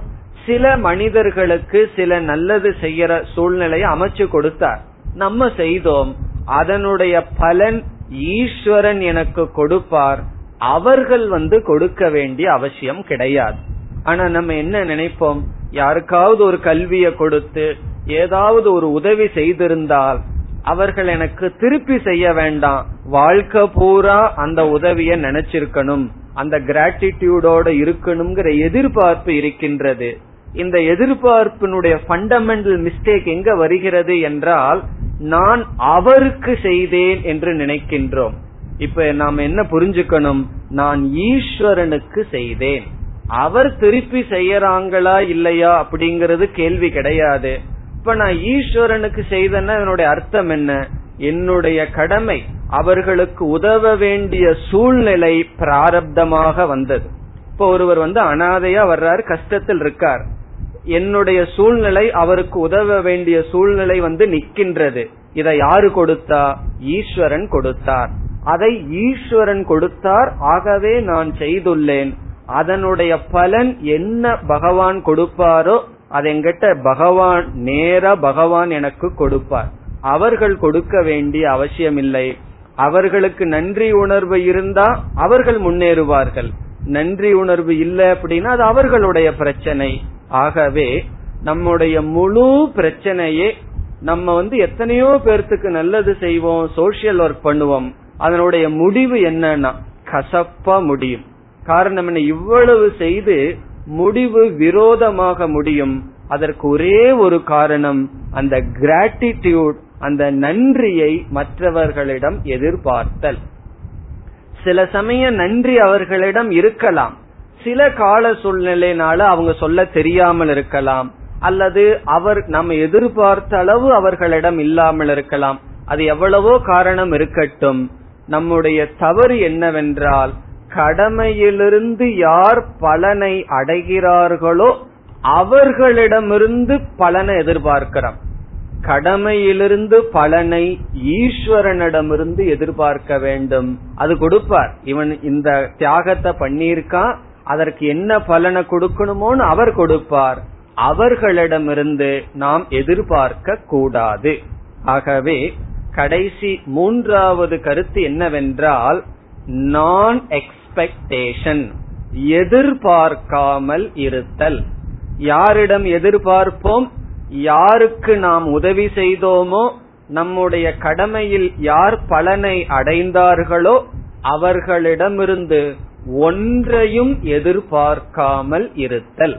சில மனிதர்களுக்கு சில நல்லது செய்யற சூழ்நிலையை அமைச்சு கொடுத்தார். நம்ம செய்தோம். அதனுடைய பலன் ஈஸ்வரன் எனக்கு கொடுப்பார். அவர்கள் வந்து கொடுக்க வேண்டிய அவசியம் கிடையாது. ஆனா நம்ம என்ன நினைப்போம்? யாருக்காவது ஒரு கல்வியை கொடுத்து ஏதாவது ஒரு உதவி செய்திருந்தால் அவர்கள் எனக்கு திருப்பி செய்ய வேண்டாம். வாழ்க்கை பூரா அந்த உதவிய நினைச்சிருக்கணும். அந்த கிராட்டிடியூடோட இருக்கணுங்கிற எதிர்பார்ப்பு இருக்கின்றது. இந்த எதிர்பார்ப்பினுடைய ஃபண்டமெண்டல் மிஸ்டேக் எங்க வருகிறது என்றால் நான் அவருக்கு செய்தேன் என்று நினைக்கின்றோம். இப்ப நாம் என்ன புரிஞ்சுக்கணும்? நான் ஈஸ்வரனுக்கு செய்தேன். அவர் திருப்பி செய்யறாங்களா இல்லையா அப்படிங்கறது கேள்வி கிடையாது. இப்ப நான் ஈஸ்வரனுக்கு செய்தேன்னா என்னுடைய அர்த்தம் என்ன? என்னுடைய கடமை அவர்களுக்கு உதவ வேண்டிய சூழ்நிலை பிராரப்தமாக வந்தது. இப்ப ஒருவர் வந்து அனாதையா வர்றாரு கஷ்டத்தில் இருக்கார். என்னுடைய சூழ்நிலை அவருக்கு உதவ வேண்டிய சூழ்நிலை வந்து நிக்கின்றது இதை யாரு கொடுத்தா? ஈஸ்வரன் கொடுத்தார். அதை ஈஸ்வரன் கொடுத்தார் ஆகவே நான் செய்துள்ளேன். அதனுடைய பலன் என்ன பகவான் கொடுப்பாரோ அது எங்கிட்ட பகவான் நேர பகவான் எனக்கு கொடுப்பார். அவர்கள் கொடுக்க வேண்டிய அவசியமில்லை. அவர்களுக்கு நன்றி உணர்வு இருந்தா அவர்கள் முன்னேறுவார்கள். நன்றி உணர்வு இல்லை அப்படின்னா அது அவர்களுடைய பிரச்சனை. ஆகவே நம்முடைய முழு பிரச்சனையே நம்ம வந்து எத்தனையோ பேர்த்துக்கு நல்லது செய்வோம் சோசியல் ஒர்க் பண்ணுவோம். அதனுடைய முடிவு என்னன்னா கசப்பா முடியும். காரணம் என்ன? இவ்வளவு செய்து முடிவு விரோதமாக முடியும். அதற்கு ஒரே ஒரு காரணம் அந்த கிராட்டிடியூட் அந்த நன்றியை மற்றவர்களிடம் எதிர்பார்த்தல். சில சமயம் நன்றி அவர்களிடம் இருக்கலாம். சில கால சூழ்நிலையினால அவங்க சொல்ல தெரியாமல் இருக்கலாம். அல்லது அவர் நம்ம எதிர்பார்த்த அளவு அவர்களிடம் இல்லாமல் இருக்கலாம். அது எவ்வளவோ காரணம் இருக்கட்டும். நம்முடைய தவறு என்னவென்றால் கடமையிலிருந்து யார் பலனை அடைகிறார்களோ அவர்களிடமிருந்து பலனை எதிர்பார்க்கிறோம். கடமையிலிருந்து பலனை ஈஸ்வரனிடமிருந்து எதிர்பார்க்க வேண்டும். அது கொடுப்பார். இவன் இந்த தியாகத்தை பண்ணியிருக்கான் அதற்கு என்ன பலனை கொடுக்கணுமோன்னு அவர் கொடுப்பார். அவர்களிடமிருந்து நாம் எதிர்பார்க்க கூடாது. ஆகவே கடைசி மூன்றாவது கருத்து என்னவென்றால் நான் எக்ஸ்பெக்டேஷன் எதிர்பார்க்காமல் இருத்தல். யாரிடம் எதிர்பார்ப்போம்? யாருக்கு நாம் உதவி செய்தோமோ நம்முடைய கடமையில் யார் பலனை அடைந்தார்களோ அவர்களிடமிருந்து ஒன்றையும் எதிர்பார்க்காமல் இருத்தல்.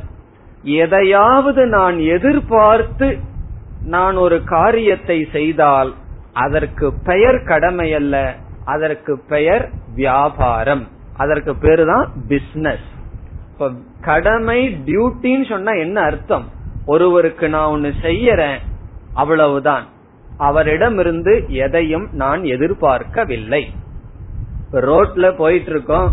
எதையாவது நான் எதிர்பார்த்து நான் ஒரு காரியத்தை செய்தால் அதற்கு பெயர் கடமை அல்ல அதற்கு பெயர் வியாபாரம். அதற்கு பேரு தான் பிசினஸ் கடமை டியூட்டின்னு சொன்னா என்ன அர்த்தம்? ஒருவருக்கு நான் ஒன்னு செய்யறேன் அவ்வளவுதான். அவரிடமிருந்து எதையும் நான் எதிர்பார்க்கவில்லை. ரோட்ல போயிட்டு இருக்கோம்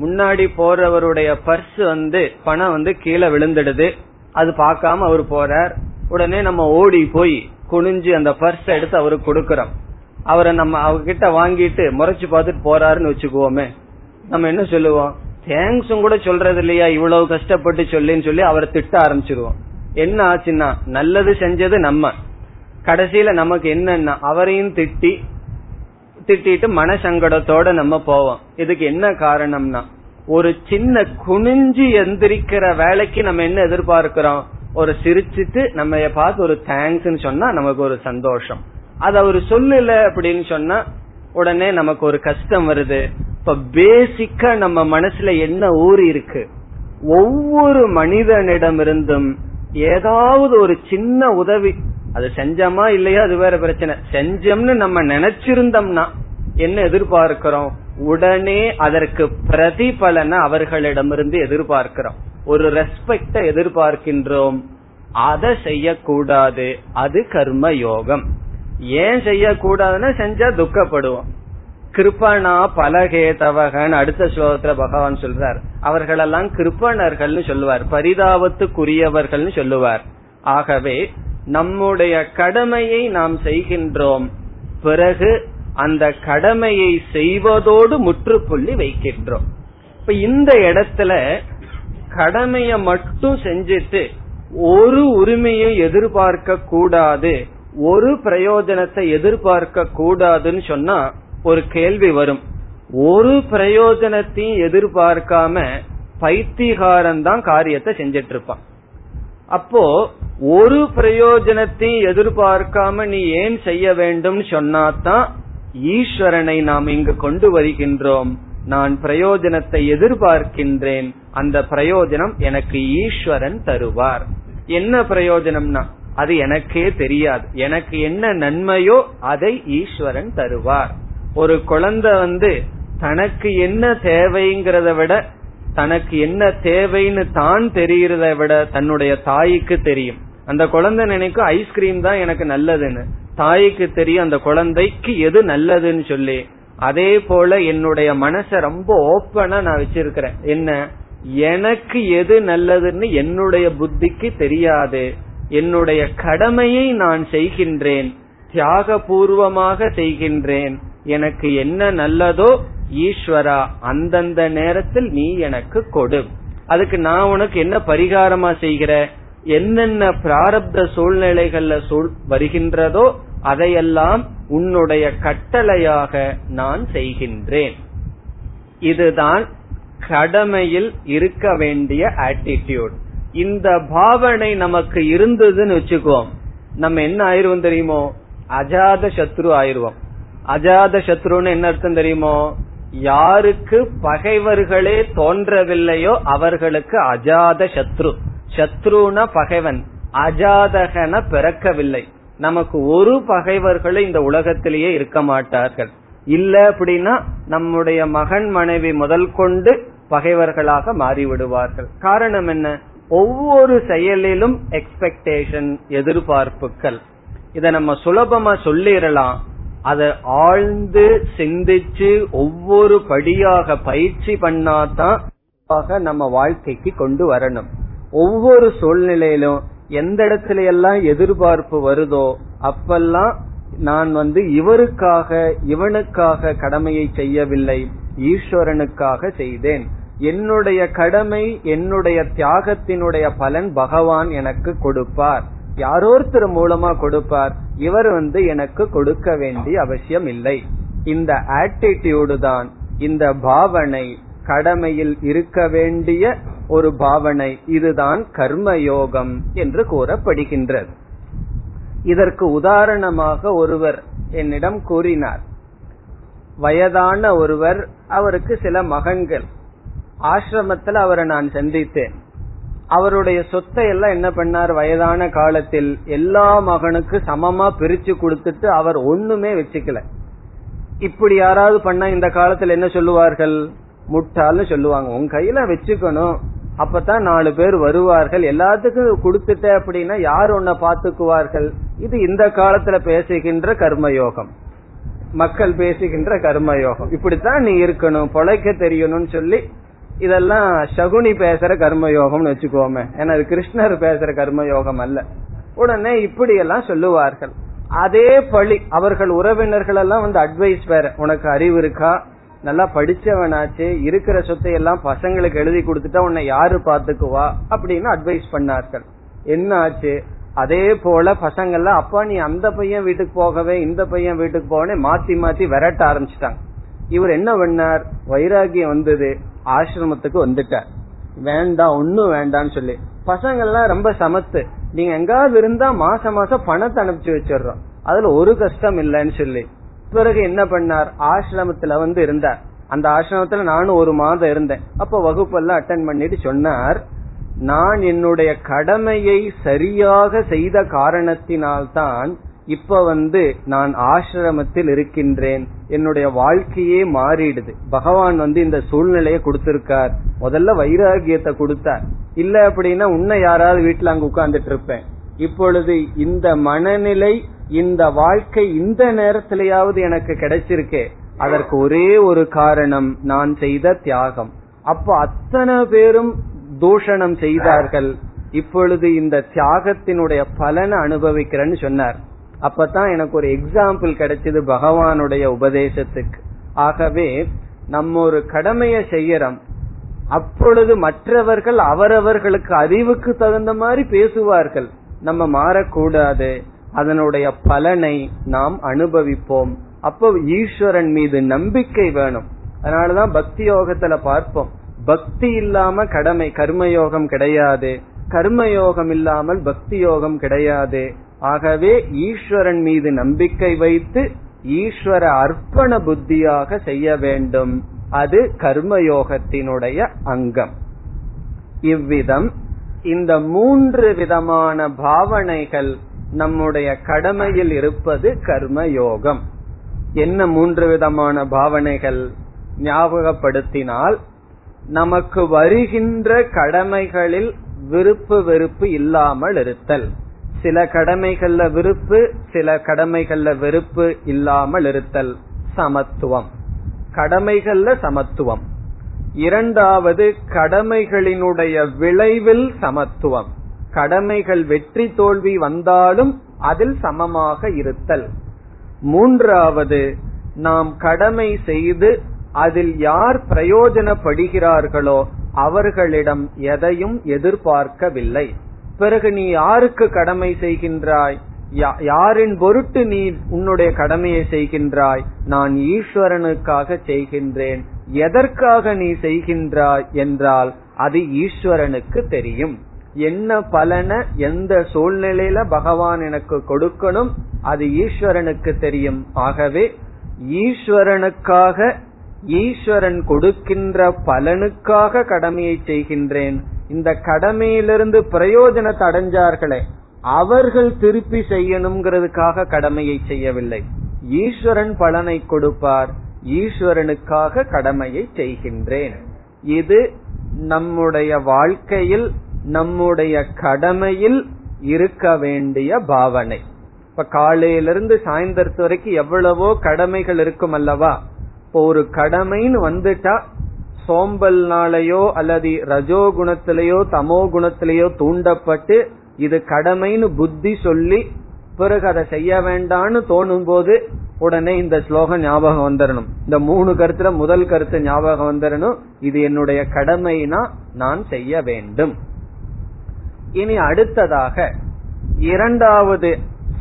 முன்னாடி போறவருடைய பர்ஸ் வந்து பணம் வந்து கீழே விழுந்துடுது. அது பார்க்காம அவர் போறார். உடனே நம்ம ஓடி போய் குனிஞ்சு அந்த பர்ஸ் எடுத்து அவருக்கு கொடுக்கறோம். அவரை நம்ம அவர்கிட்ட வாங்கிட்டு முறைச்சு பார்த்துட்டு போறாருன்னு வச்சுக்குவோமே. நம்ம என்ன சொல்லுவோம்? தேங்க்ஸும் கூட சொல்றது இல்லையா இவ்வளவு கஷ்டப்பட்டு சொல்லின்னு சொல்லி அவரை திட்ட ஆரம்பிச்சிருவோம். என்ன ஆச்சுன்னா நல்லது செஞ்சது நம்ம. கடைசியில நமக்கு என்னன்னா அவரையும் திட்டி திட்டிட்டு மனசங்கடத்தோட நம்ம போவோம். இதுக்கு என்ன காரணம்னா ஒரு சின்ன குனிஞ்சு எந்திரிக்கிற வேலைக்கு நம்ம என்ன எதிர்பார்க்கிறோம்? ஒரு சிரிச்சிட்டு நம்ம பார்த்து ஒரு தேங்க்ஸ் சொன்னா நமக்கு ஒரு சந்தோஷம். அது அவர் சொல்லல அப்படின்னு சொன்னா உடனே நமக்கு ஒரு கஷ்டம் வருது. இப்ப பேசிக்கா நம்ம மனசுல என்ன ஊறி இருக்கு ஒவ்வொரு மனிதனிடமிருந்தும் ஏதாவது ஒரு சின்ன உதவி. அது செஞ்சோமா இல்லையா அது வேற பிரச்சனை. செஞ்சோம்னு நம்ம நினைச்சிருந்தோம்னா என்ன எதிர்பார்க்கிறோம்? உடனே அதற்கு பிரதிபலனை அவர்களிடமிருந்து எதிர்பார்க்கிறோம். ஒரு ரெஸ்பெக்ட எதிர்பார்க்கின்றோம். அதை செய்யக்கூடாது. அது கர்ம யோகம் ஏன் செய்யக்கூடாதுன்னா செஞ்சா துக்கப்படுவோம். கிருப்பனா பலகேதவகன் அடுத்த ஸ்லோகத்துல பகவான் சொல்றார். அவர்களெல்லாம் கிருப்பணர்கள்னு சொல்லுவார் பரிதாபத்துக்குரியவர்கள்னு சொல்லுவார். ஆகவே நம்முடைய கடமையை நாம் செய்கின்றோம். பிறகு அந்த கடமையை செய்வதோடு முற்றுப்புள்ளி வைக்கின்றோம். இப்ப இந்த இடத்துல கடமைய மட்டும் செஞ்சுட்டு ஒரு உரிமையை எதிர்பார்க்க கூடாது ஒரு பிரயோஜனத்தை எதிர்பார்க்க கூடாதுன்னு சொன்னா ஒரு கேள்வி வரும். ஒரு பிரயோஜனத்தையும் எதிர்பார்க்காம பைத்திகாரன் தான் காரியத்தை செஞ்சிட்டு இருப்பான் அப்போ ஒரு பிரயோஜனத்தையும் எதிர்பார்க்காம நீ ஏன் செய்ய வேண்டும் சொன்னாதான் ஈஸ்வரனை நாம் இங்கு கொண்டு வருகின்றோம். நான் பிரயோஜனத்தை எதிர்பார்க்கின்றேன். அந்த பிரயோஜனம் எனக்கு ஈஸ்வரன் தருவார். என்ன பிரயோஜனம்னா அது எனக்கே தெரியாது. எனக்கு என்ன நன்மையோ அதை ஈஸ்வரன் தருவார். ஒரு குழந்தை வந்து தனக்கு என்ன தேவைங்கிறத விட தனக்கு என்ன தேவைன்னு தான் தெரிகிறத விட தன்னுடைய தாய்க்கு தெரியும். அந்த குழந்தை நினைக்கும் ஐஸ்கிரீம் தான் எனக்கு நல்லதுன்னு. தாய்க்கு தெரியும் அந்த குழந்தைக்கு எது நல்லதுன்னு சொல்லி. அதே போல என்னுடைய மனச ரொம்ப ஓப்பனா நான் வச்சிருக்கிறேன். என்ன? எனக்கு எது நல்லதுன்னு என்னுடைய புத்திக்கு தெரியாது. என்னுடைய கடமையை நான் செய்கின்றேன். தியாக பூர்வமாக செய்கின்றேன். எனக்கு என்ன நல்லதோ ஈஸ்வரா அந்தந்த நேரத்தில் நீ எனக்கு கொடு. அதுக்கு நான் உனக்கு என்ன பரிகாரமா செய்கிற? என்னென்ன பிராரப்த சூழ்நிலைகள்ல சூழ் வருகின்றதோ அதையெல்லாம் உன்னுடைய கட்டளையாக நான் செய்கின்றேன். இதுதான் கடமையில் இருக்க வேண்டிய ஆட்டிடியூட் இந்த பாவனை நமக்கு இருந்ததுன்னு வச்சுக்கோம். நம்ம என்ன ஆயிருவோம் தெரியுமோ? அஜாத சத்ரு ஆயிருவோம். அஜாத சத்ருன்னு என்ன அர்த்தம் தெரியுமோ? யாருக்கு பகைவர்களே தோன்றவில்லையோ அவர்களுக்கு அஜாத சத்ரு. சத்ருன பகைவன். அஜாதகன பிறக்கவில்லை. நமக்கு ஒரு பகைவர்களும் இந்த உலகத்திலேயே இருக்க மாட்டார்கள். இல்ல அப்படின்னா நம்முடைய மகன் மனைவி முதல் கொண்டு பகைவர்களாக மாறிவிடுவார்கள். காரணம் என்ன? ஒவ்வொரு செயலிலும் எக்ஸ்பெக்டேஷன் எதிர்பார்ப்புகள். இத நம்ம சுலபமா சொல்லிடலாம். அதை ஆழ்ந்து சிந்திச்சு ஒவ்வொரு படியாக பயிற்சி பண்ணாதான் நம்ம வாழ்க்கைக்கு கொண்டு வரணும். ஒவ்வொரு சூழ்நிலையிலும் எந்த இடத்துல எல்லாம் எதிர்பார்ப்பு வருதோ அப்பெல்லாம் நான் வந்து இவருக்காக இவனுக்காக கடமையை செய்யவில்லை ஈஸ்வரனுக்காக செய்தேன். என்னுடைய கடமை என்னுடைய தியாகத்தினுடைய பலன் பகவான் எனக்கு கொடுப்பார். யாரோருத்தர் மூலமா கொடுப்பார். இவர் வந்து எனக்கு கொடுக்க வேண்டிய அவசியம் இல்லை இந்த ஆட்டிடியூடு தான் இந்த பாவனை கடமையில் இருக்க வேண்டிய ஒரு பாவனை இதுதான் கர்மயோகம் என்று கூறப்படுகின்றது. இதற்கு உதாரணமாக ஒருவர் என்னிடம் கூறினார். வயதான ஒருவர் அவருக்கு சில மகன்கள். ஆசிரமத்தில் அவரை நான் சந்தித்தேன். அவருடைய சொத்தை எல்லாம் என்ன பண்ணார்? வயதான காலத்தில் எல்லா மகனுக்கு சமமா பிரிச்சு கொடுத்துட்டு அவர் ஒண்ணுமே வச்சுக்கல. இப்படி யாராவது பண்ணா இந்த காலத்துல என்ன சொல்லுவார்கள்? முட்டாள்னு சொல்லுவாங்க. உன் கையில வச்சுக்கணும். அப்பதான் நாலு பேர் வருவார்கள். எல்லாத்துக்கும் கொடுத்துட்ட அப்படின்னா யார் உன்னை பாத்துக்குவார்கள் இது இந்த காலத்துல பேசுகின்ற கர்மயோகம். மக்கள் பேசுகின்ற கர்மயோகம். இப்படித்தான் நீ இருக்கணும். பொழைக்க தெரியணும்னு சொல்லி இதெல்லாம் சகுனி பேசுற கர்மயோகம்னு வச்சுக்கோமே. ஏன்னா அது கிருஷ்ணர் பேசுற கர்மயோகம் அல்ல. உடனே இப்படி எல்லாம் சொல்லுவார்கள். அதே பழி அவர்கள் உறவினர்கள் எல்லாம் வந்து அட்வைஸ் வேற. உனக்கு அறிவு இருக்கா? நல்லா படிச்சவனாச்சு இருக்கிற சொத்தை எல்லாம் பசங்களுக்கு எழுதி கொடுத்துட்டா உன்னை யாரு பாத்துக்குவா அப்படின்னு அட்வைஸ் பண்ணார்கள். என்னாச்சு? அதே போல பசங்கள்லாம் அப்பா நீ அந்த பையன் வீட்டுக்கு போகவே இந்த பையன் வீட்டுக்கு போகவே மாத்தி மாத்தி விரட்ட ஆரம்பிச்சிட்டாங்க. இவர் என்ன பண்ணார்? வைராகியம் வந்தது. ஆசிரமத்துக்கு வந்துட்டார் வேண்டாம் ஒன்னும் வேண்டாம்னு சொல்லி. பசங்கள்லாம் ரொம்ப சமத்து. நீங்க எங்காவது இருந்தா மாசம் மாசம் பணத்தை அனுப்பிச்சு வச்சிடுறோம். அதுல ஒரு கஷ்டம் இல்லைன்னு சொல்லி. பிறகு என்ன பண்ணார்? ஆசிரமத்துல வந்து இருந்தார். அந்த ஆசிரமத்துல நானும் ஒரு மாதம் இருந்தேன். அப்ப வகுப்பெல்லாம் அட்டன் பண்ணிட்டு சொன்னார் நான் என்னுடைய கடமையை சரியாக செய்த காரணத்தினால்தான் இப்ப வந்து நான் ஆசிரமத்தில் இருக்கின்றேன். என்னுடைய வாழ்க்கையே மாறிடுது. பகவான் வந்து இந்த சூழ்நிலையை கொடுத்திருக்கார். முதல்ல வைராகியத்தை கொடுத்தார். இல்ல அப்படின்னா உன்னை யாராவது வீட்டுல அங்க உட்கார்ந்துட்டு இருப்பேன். இப்பொழுது இந்த மனநிலை இந்த வாழ்க்கை இந்த நேரத்திலேயாவது எனக்கு கிடைச்சிருக்கே. அதற்கு ஒரே ஒரு காரணம் நான் செய்த தியாகம். அப்போ அத்தனை பேரும் தூஷணம் செய்தார்கள். இப்பொழுது இந்த தியாகத்தினுடைய பலனை அனுபவிக்கிறேன்னு சொன்னார். அப்பதான் எனக்கு ஒரு எக்ஸாம்பிள் கிடைச்சது பகவானுடைய உபதேசத்துக்கு. ஆகவே நம்ம ஒரு கடமையை செய்யறோம். அப்பொழுது மற்றவர்கள் அவரவர்களுக்கு அறிவுக்கு தகுந்த மாதிரி பேசுவார்கள். நம்ம மாறக்கூடாது. அதனுடைய பலனை நாம் அனுபவிப்போம். அப்போ ஈஸ்வரன் மீது நம்பிக்கை வேணும். அதனாலதான் பக்தி யோகத்துல பார்ப்போம். பக்தி இல்லாம கடமை கர்மயோகம் கிடையாது. கர்மயோகம் இல்லாமல் பக்தி யோகம் கிடையாது. ஆகவே ஈஸ்வரன் மீது நம்பிக்கை வைத்து ஈஸ்வர அர்ப்பண புத்தியாக செய்ய வேண்டும். அது கர்மயோகத்தினுடைய அங்கம். இவ்விதம் இந்த மூன்று விதமான பாவனைகள் நம்முடைய கடமையில் இருப்பது கர்மயோகம். என்ன மூன்று விதமான பாவனைகள்? ஞாபகப்படுத்தினால் நமக்கு வருகின்ற கடமைகளில் விருப்பு வெறுப்பு இல்லாமல் இருத்தல். சில கடமைகள்ல விருப்பு சில கடமைகள்ல வெறுப்பு இல்லாமல் இருத்தல் சமத்துவம். கடமைகள்ல சமத்துவம். இரண்டாவது கடமைகளினுடைய விளைவில் சமத்துவம். கடமைகள் வெற்றி தோல்வி வந்தாலும் அதில் சமமாக இருத்தல். மூன்றாவது நாம் கடமை செய்து அதில் யார் பிரயோஜனப்படுகிறார்களோ அவர்களிடம் எதையும் எதிர்பார்க்கவில்லை. பிறகு நீ யாருக்கு கடமை செய்கின்றாய்? யாரின் பொருட்டு நீ உன்னுடைய கடமையை செய்கின்றாய்? நான் ஈஸ்வரனுக்காக செய்கின்றேன். எதற்காக நீ செய்கின்றாய் என்றால் அது ஈஸ்வரனுக்கு தெரியும். என்ன பலன எந்த சூழ்நிலையில பகவான் எனக்கு கொடுக்கணும் அது ஈஸ்வரனுக்கு தெரியும். ஆகவே ஈஸ்வரனுக்காக ஈஸ்வரன் கொடுக்கின்ற பலனுக்காக கடமையை செய்கின்றேன். இந்த கடமையிலிருந்து பிரயோஜனத்தை அடைஞ்சார்களே அவர்கள் திருப்பி செய்யணுங்கிறதுக்காக கடமையை செய்யவில்லை. ஈஸ்வரன் பலனை கொடுப்பார் ஈஸ்வரனுக்காக கடமையை செய்கின்றேன். இது நம்முடைய வாழ்க்கையில் நம்முடைய கடமையில் இருக்க வேண்டிய பாவனை. இப்ப காலையிலிருந்து சாயந்தரத்து வரைக்கும் எவ்வளவோ கடமைகள் இருக்கும் அல்லவா? இப்போ ஒரு கடமைன்னு வந்துட்டா சோம்பல்னாலேயோ அல்லது ரஜோ குணத்திலேயோ தமோ குணத்திலேயோ தூண்டப்பட்டு இது கடமைன்னு புத்தி சொல்லி பிறகு அதை செய்ய வேண்டான்னு தோணும் போது உடனே இந்த ஸ்லோகம் ஞாபகம் வந்துடணும் இந்த மூணு கருத்துல முதல் கருத்து ஞாபகம் வந்துடணும் இது என்னுடைய கடமைனா நான் செய்ய வேண்டும். இனி அடுத்ததாக இரண்டாவது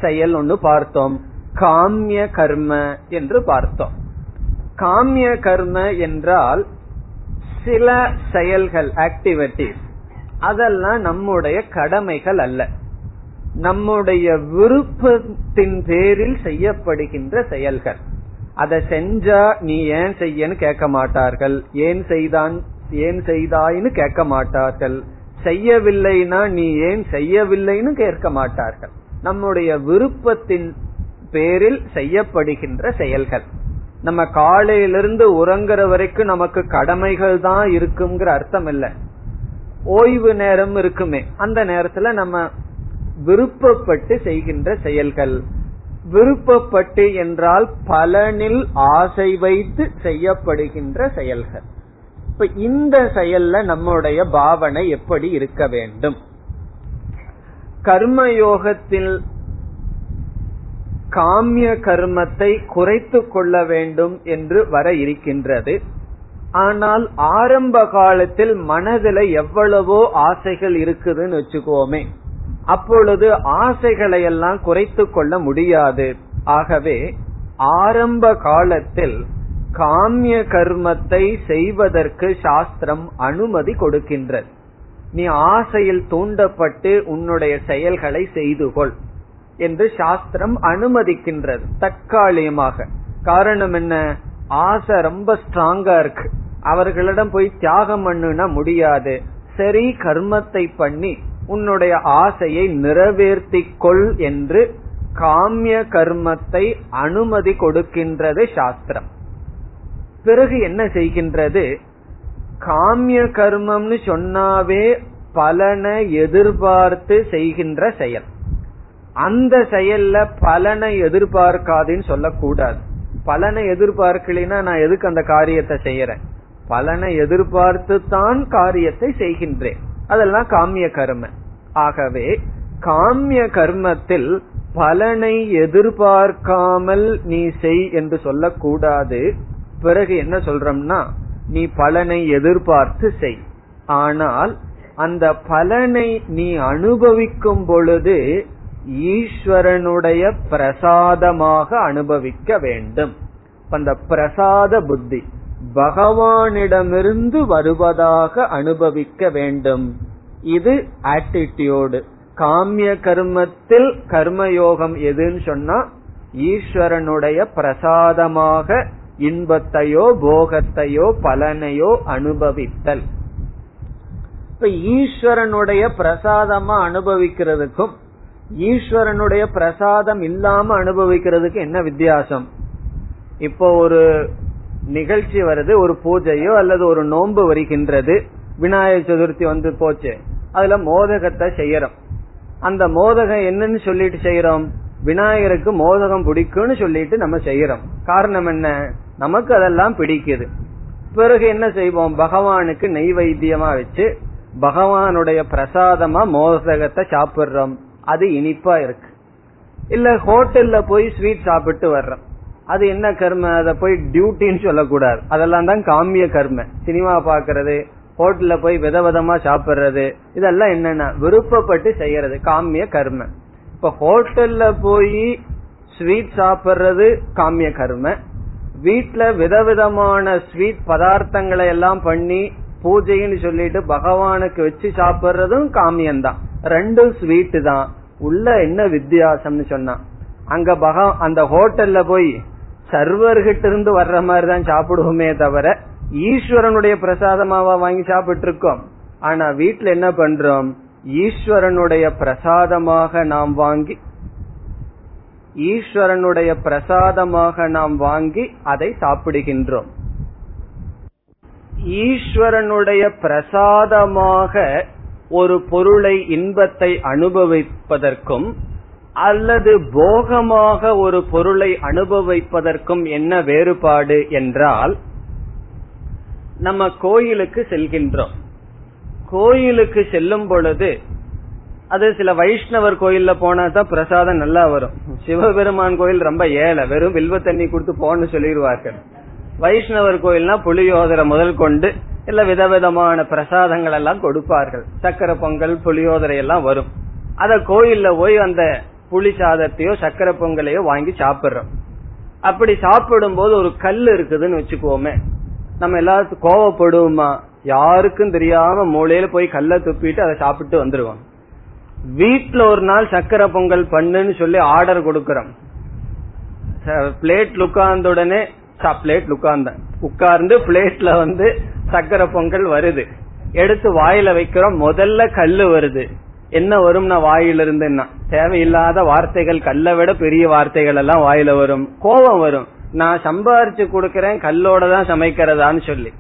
செயல் ஒன்று பார்த்தோம். காமிய கர்ம என்று பார்த்தோம். காமிய கர்ம என்றால் சில செயல்கள் ஆக்டிவிட்டிஸ் அதெல்லாம் நம்முடைய கடமைகள் அல்ல. நம்முடைய விருப்பத்தின் பேரில் செய்யப்படுகின்ற செயல்கள். அதை செஞ்சா நீ ஏன் செய்யன்னு கேட்க மாட்டார்கள். ஏன் செய்தான் ஏன் செய்தாயின்னு கேட்க மாட்டார்கள். செய்யவில்லைனா நீ ஏன் செய்யவில்லைன்னு கேட்க மாட்டார்கள். நம்முடைய விருப்பத்தின் பேரில் செய்யப்படுகின்ற செயல்கள். நம்ம காலையிலிருந்து உறங்குற வரைக்கும் நமக்கு கடமைகள் தான் இருக்குங்கிற அர்த்தம் இல்ல. ஓய்வு நேரம் இருக்குமே. அந்த நேரத்துல நம்ம விருப்பப்பட்டு செய்கின்ற செயல்கள். விருப்பப்பட்டு என்றால் பலனில் ஆசை வைத்து செய்யப்படுகின்ற செயல்கள். இப்ப இந்த செயல்ல நம்முடைய பாவனை எப்படி இருக்க வேண்டும்? கர்மயோகத்தில் காமிய கர்மத்தை குறைத்து கொள்ள வேண்டும் என்று வர இருக்கின்றது. ஆனால் ஆரம்ப காலத்தில் மனதில் எவ்வளவோ ஆசைகள் இருக்குதுன்னு வச்சுக்கோமே. அப்பொழுது ஆசைகளை எல்லாம் குறைத்து கொள்ள முடியாது. ஆகவே ஆரம்ப காலத்தில் காமிய கர்மத்தை செய்வதற்கு சாஸ்திரம் அனுமதி கொடுக்கின்றது. நீ ஆசையில் தூண்டப்பட்டு உன்னுடைய செயல்களை செய்து கொள். என்று சாஸ்திரம் அனுமதிக்கின்றது தற்காலிகமாக. காரணம் என்ன? ஆசை ரொம்ப ஸ்ட்ராங்கா இருக்கு. அவர்களிடம் போய் தியாகம் பண்ணுனா முடியாது. சரி கர்மத்தை பண்ணி உன்னுடைய ஆசையை நிறைவேற்றிக் கொள் என்று காமிய கர்மத்தை அனுமதி கொடுக்கின்றது சாஸ்திரம். பிறகு என்ன செய்கின்றது? காமிய கர்மம்னு சொன்னாவே பலனை எதிர்பார்த்து செய்கின்ற செயல். அந்த செயல்ல பலனை எதிர்பார்க்காதுன்னு சொல்லக்கூடாது. பலனை எதிர்பார்க்கலைன்னா நான் எதுக்கு அந்த காரியத்தை செய்யறேன்? பலனை எதிர்பார்த்து தான் காரியத்தை செய்கின்றேன். அதெல்லாம் காமிய கர்ம. ஆகவே காமிய கர்மத்தில் பலனை எதிர்பார்க்காமல் நீ செய் என்று சொல்லக்கூடாது. பிறகு என்ன சொல்றோம்னா நீ பலனை எதிர்பார்த்து செய். ஆனால் அந்த பலனை நீ அனுபவிக்கும் பொழுது ஈஸ்வரனுடைய பிரசாதமாக அனுபவிக்க வேண்டும். அந்த பிரசாத புத்தி பகவானிடமிருந்து வருவதாக அனுபவிக்க வேண்டும். இது ஆட்டிடியூடு காமிய கர்மத்தில் கர்மயோகம் எதுன்னு சொன்னா ஈஸ்வரனுடைய பிரசாதமாக இன்பத்தையோ போகத்தையோ பலனையோ அனுபவித்தல். இப்ப ஈஸ்வரனுடைய பிரசாதமா அனுபவிக்கிறதுக்கும் ஈஸ்வரனுடைய பிரசாதம் இல்லாம அனுபவிக்கிறதுக்கு என்ன வித்தியாசம்? இப்போ ஒரு நிகழ்ச்சி வருது ஒரு பூஜையோ அல்லது ஒரு நோன்பு வருகின்றது. விநாயகர் சதுர்த்தி வந்து போச்சு. அதுல மோதகத்தை செய்யறோம். அந்த மோதகம் என்னன்னு சொல்லிட்டு செய்யறோம்? விநாயகருக்கு மோதகம் பிடிக்கும்னு சொல்லிட்டு நம்ம செய்யறோம். காரணம் என்ன? நமக்கு அதெல்லாம் பிடிக்குது. பிறகு என்ன செய்வோம்? பகவானுக்கு நெய்வைத்தியமா வச்சு பகவானுடைய பிரசாதமா மோதகத்தை சாப்பிடுறோம். அது இனிப்பா இருக்கு. இல்ல ஹோட்டல்ல போய் ஸ்வீட் சாப்பிட்டு வர்றோம். அது என்ன கர்ம? அத போய் டியூட்டின்னு சொல்லக்கூடாது. அதெல்லாம் தான் காமிய கர்ம. சினிமா பாக்குறது ஹோட்டல்ல போய் விதவிதமா சாப்பிடுறது இதெல்லாம் என்னன்னா? விருப்பப்பட்டு செய்யறது காமிய கர்ம. இப்ப ஹோட்டல்ல போய் ஸ்வீட் சாப்பிடுறது காமிய கர்ம. வீட்டுல விதவிதமான ஸ்வீட் பதார்த்தங்களை எல்லாம் பண்ணி பூஜைன்னு சொல்லிட்டு பகவானுக்கு வச்சு சாப்பிடுறதும் காமியம்தான். ரெண்டும் ஸ்வீட் தான். உள்ள என்ன வித்தியாசம்னு சொன்னா. அங்க பக அந்த ஹோட்டல்ல போய் சர்வர்கிட்ட இருந்து வர்ற மாதிரி தான் சாப்பிடுவோமே தவிர ஈஸ்வரனுடைய பிரசாதமாவா வாங்கி சாப்பிட்டு இருக்கோம் ஆனா வீட்டுல என்ன பண்றோம்? ஈஸ்வரனுடைய பிரசாதமாக நாம் வாங்கி ஈஸ்வரனுடைய பிரசாதமாக நாம் வாங்கி அதை சாப்பிடுகின்றோம். ஈஸ்வரனுடைய பிரசாதமாக ஒரு பொருளை இன்பத்தை அனுபவிப்பதற்கும் அல்லது போகமாக ஒரு பொருளை அனுபவிப்பதற்கும் என்ன வேறுபாடு என்றால் நம்ம கோயிலுக்கு செல்கின்றோம். கோயிலுக்கு செல்லும் பொழுது அது சில வைஷ்ணவர் கோயில்ல போனா தான் பிரசாதம் நல்லா வரும். சிவபெருமான் கோயில் ரொம்ப ஏழை வெறும் வில்வ தண்ணி கொடுத்து போன்னு சொல்லிடுவார்கள். வைஷ்ணவர் கோயில்னா புளியோதரை முதல் கொண்டு இல்ல விதவிதமான பிரசாதங்கள் எல்லாம் கொடுப்பார்கள். சக்கரை பொங்கல் புளியோதரை எல்லாம் வரும். அத கோயில்ல போய் அந்த புளி சாதத்தையோ சக்கரை பொங்கலையோ வாங்கி சாப்பிடுறோம். அப்படி சாப்பிடும் போது ஒரு கல் இருக்குதுன்னு வச்சுக்கோமே. நம்ம எல்லாத்துக்கும் கோவப்படுவோமா? யாருக்கும் தெரியாம மூளையில போய் கல்ல துப்பிட்டு அதை சாப்பிட்டு வந்துருவோம். வீட்டுல ஒரு நாள் சக்கரை பொங்கல் பண்ணுன்னு சொல்லி ஆர்டர் கொடுக்கறோம். பிளேட் உட்கார்ந்த உடனே பிளேட் உட்கார்ந்த உட்கார்ந்து பிளேட்ல வந்து சக்கரை பொங்கல் வருது. எடுத்து வாயில வைக்கிறோம் முதல்ல கல்லு வருது. என்ன வரும்னா வாயிலிருந்துன்னா? தேவையில்லாத வார்த்தைகள் கல்லை விட பெரிய வார்த்தைகள் எல்லாம் வாயில வரும். கோபம் வரும். நான் சம்பாரிச்சு கொடுக்கறேன் கல்லோட தான் சமைக்கிறதான்னு சொல்லி.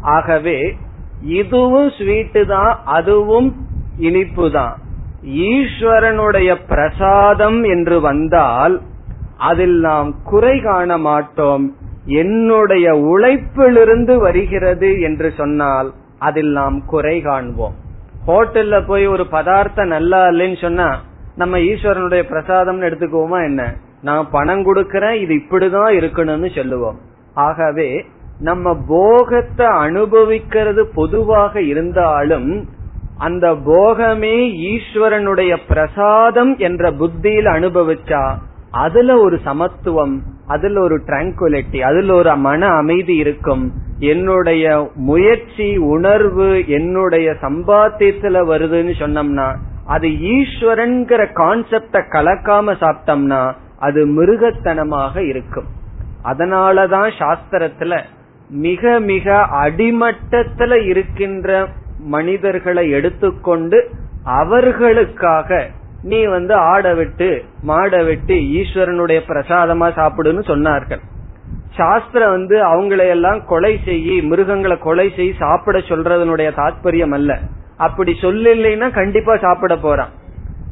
ஆகவே இதுவும் ஸ்வீட்டு தான் அதுவும் இனிப்பு தான். ஈஸ்வரனுடைய பிரசாதம் என்று வந்தால் அதில் நாம் குறை காண மாட்டோம். என்னுடைய உழைப்பிலிருந்து வருகிறது என்று சொன்னால் அதில் நாம் குறை காண்போம். ஹோட்டல்ல போய் ஒரு பதார்த்தம் நல்லா இல்லைன்னு சொன்னா நம்ம ஈஸ்வரனுடைய பிரசாதம்னு எடுத்துக்குவோமா என்ன? நான் பணம் கொடுக்கறேன் இது இப்படிதான் இருக்கணும்னு சொல்லுவோம். ஆகவே நம்ம போகத்தை அனுபவிக்கிறது பொதுவாக இருந்தாலும் அந்த போகமே ஈஸ்வரனுடைய பிரசாதம் என்ற புத்தியில் அனுபவிச்சா அதுல ஒரு சமத்துவம் அதுல ஒரு டிராங்குலிட்டி அதுல ஒரு மன அமைதி இருக்கும். என்னுடைய முயற்சி உணர்வு என்னுடைய சம்பாத்தியத்துல வருதுன்னு சொன்னோம்னா அது ஈஸ்வரன்கிற கான்செப்ட கலக்காம சாப்பிட்டோம்னா அது மிருகத்தனமாக இருக்கும். அதனாலதான் சாஸ்திரத்துல மிக மிக அடிமட்டத்துல இருக்கின்ற மனிதர்களை எடுத்துக்கொண்டு அவர்களுக்காக நீ வந்து ஆட விட்டு மாட விட்டு ஈஸ்வரனுடைய பிரசாதமா சாப்பிடுன்னு சொன்னார்கள். சாஸ்திரம் வந்து அவங்களையெல்லாம் கொலை செய்யி மிருகங்களை கொலை செய்ய சாப்பிட சொல்றதனுடைய தாற்பயம் அல்ல. அப்படி சொல்லலைன்னா கண்டிப்பா சாப்பிட போறான்.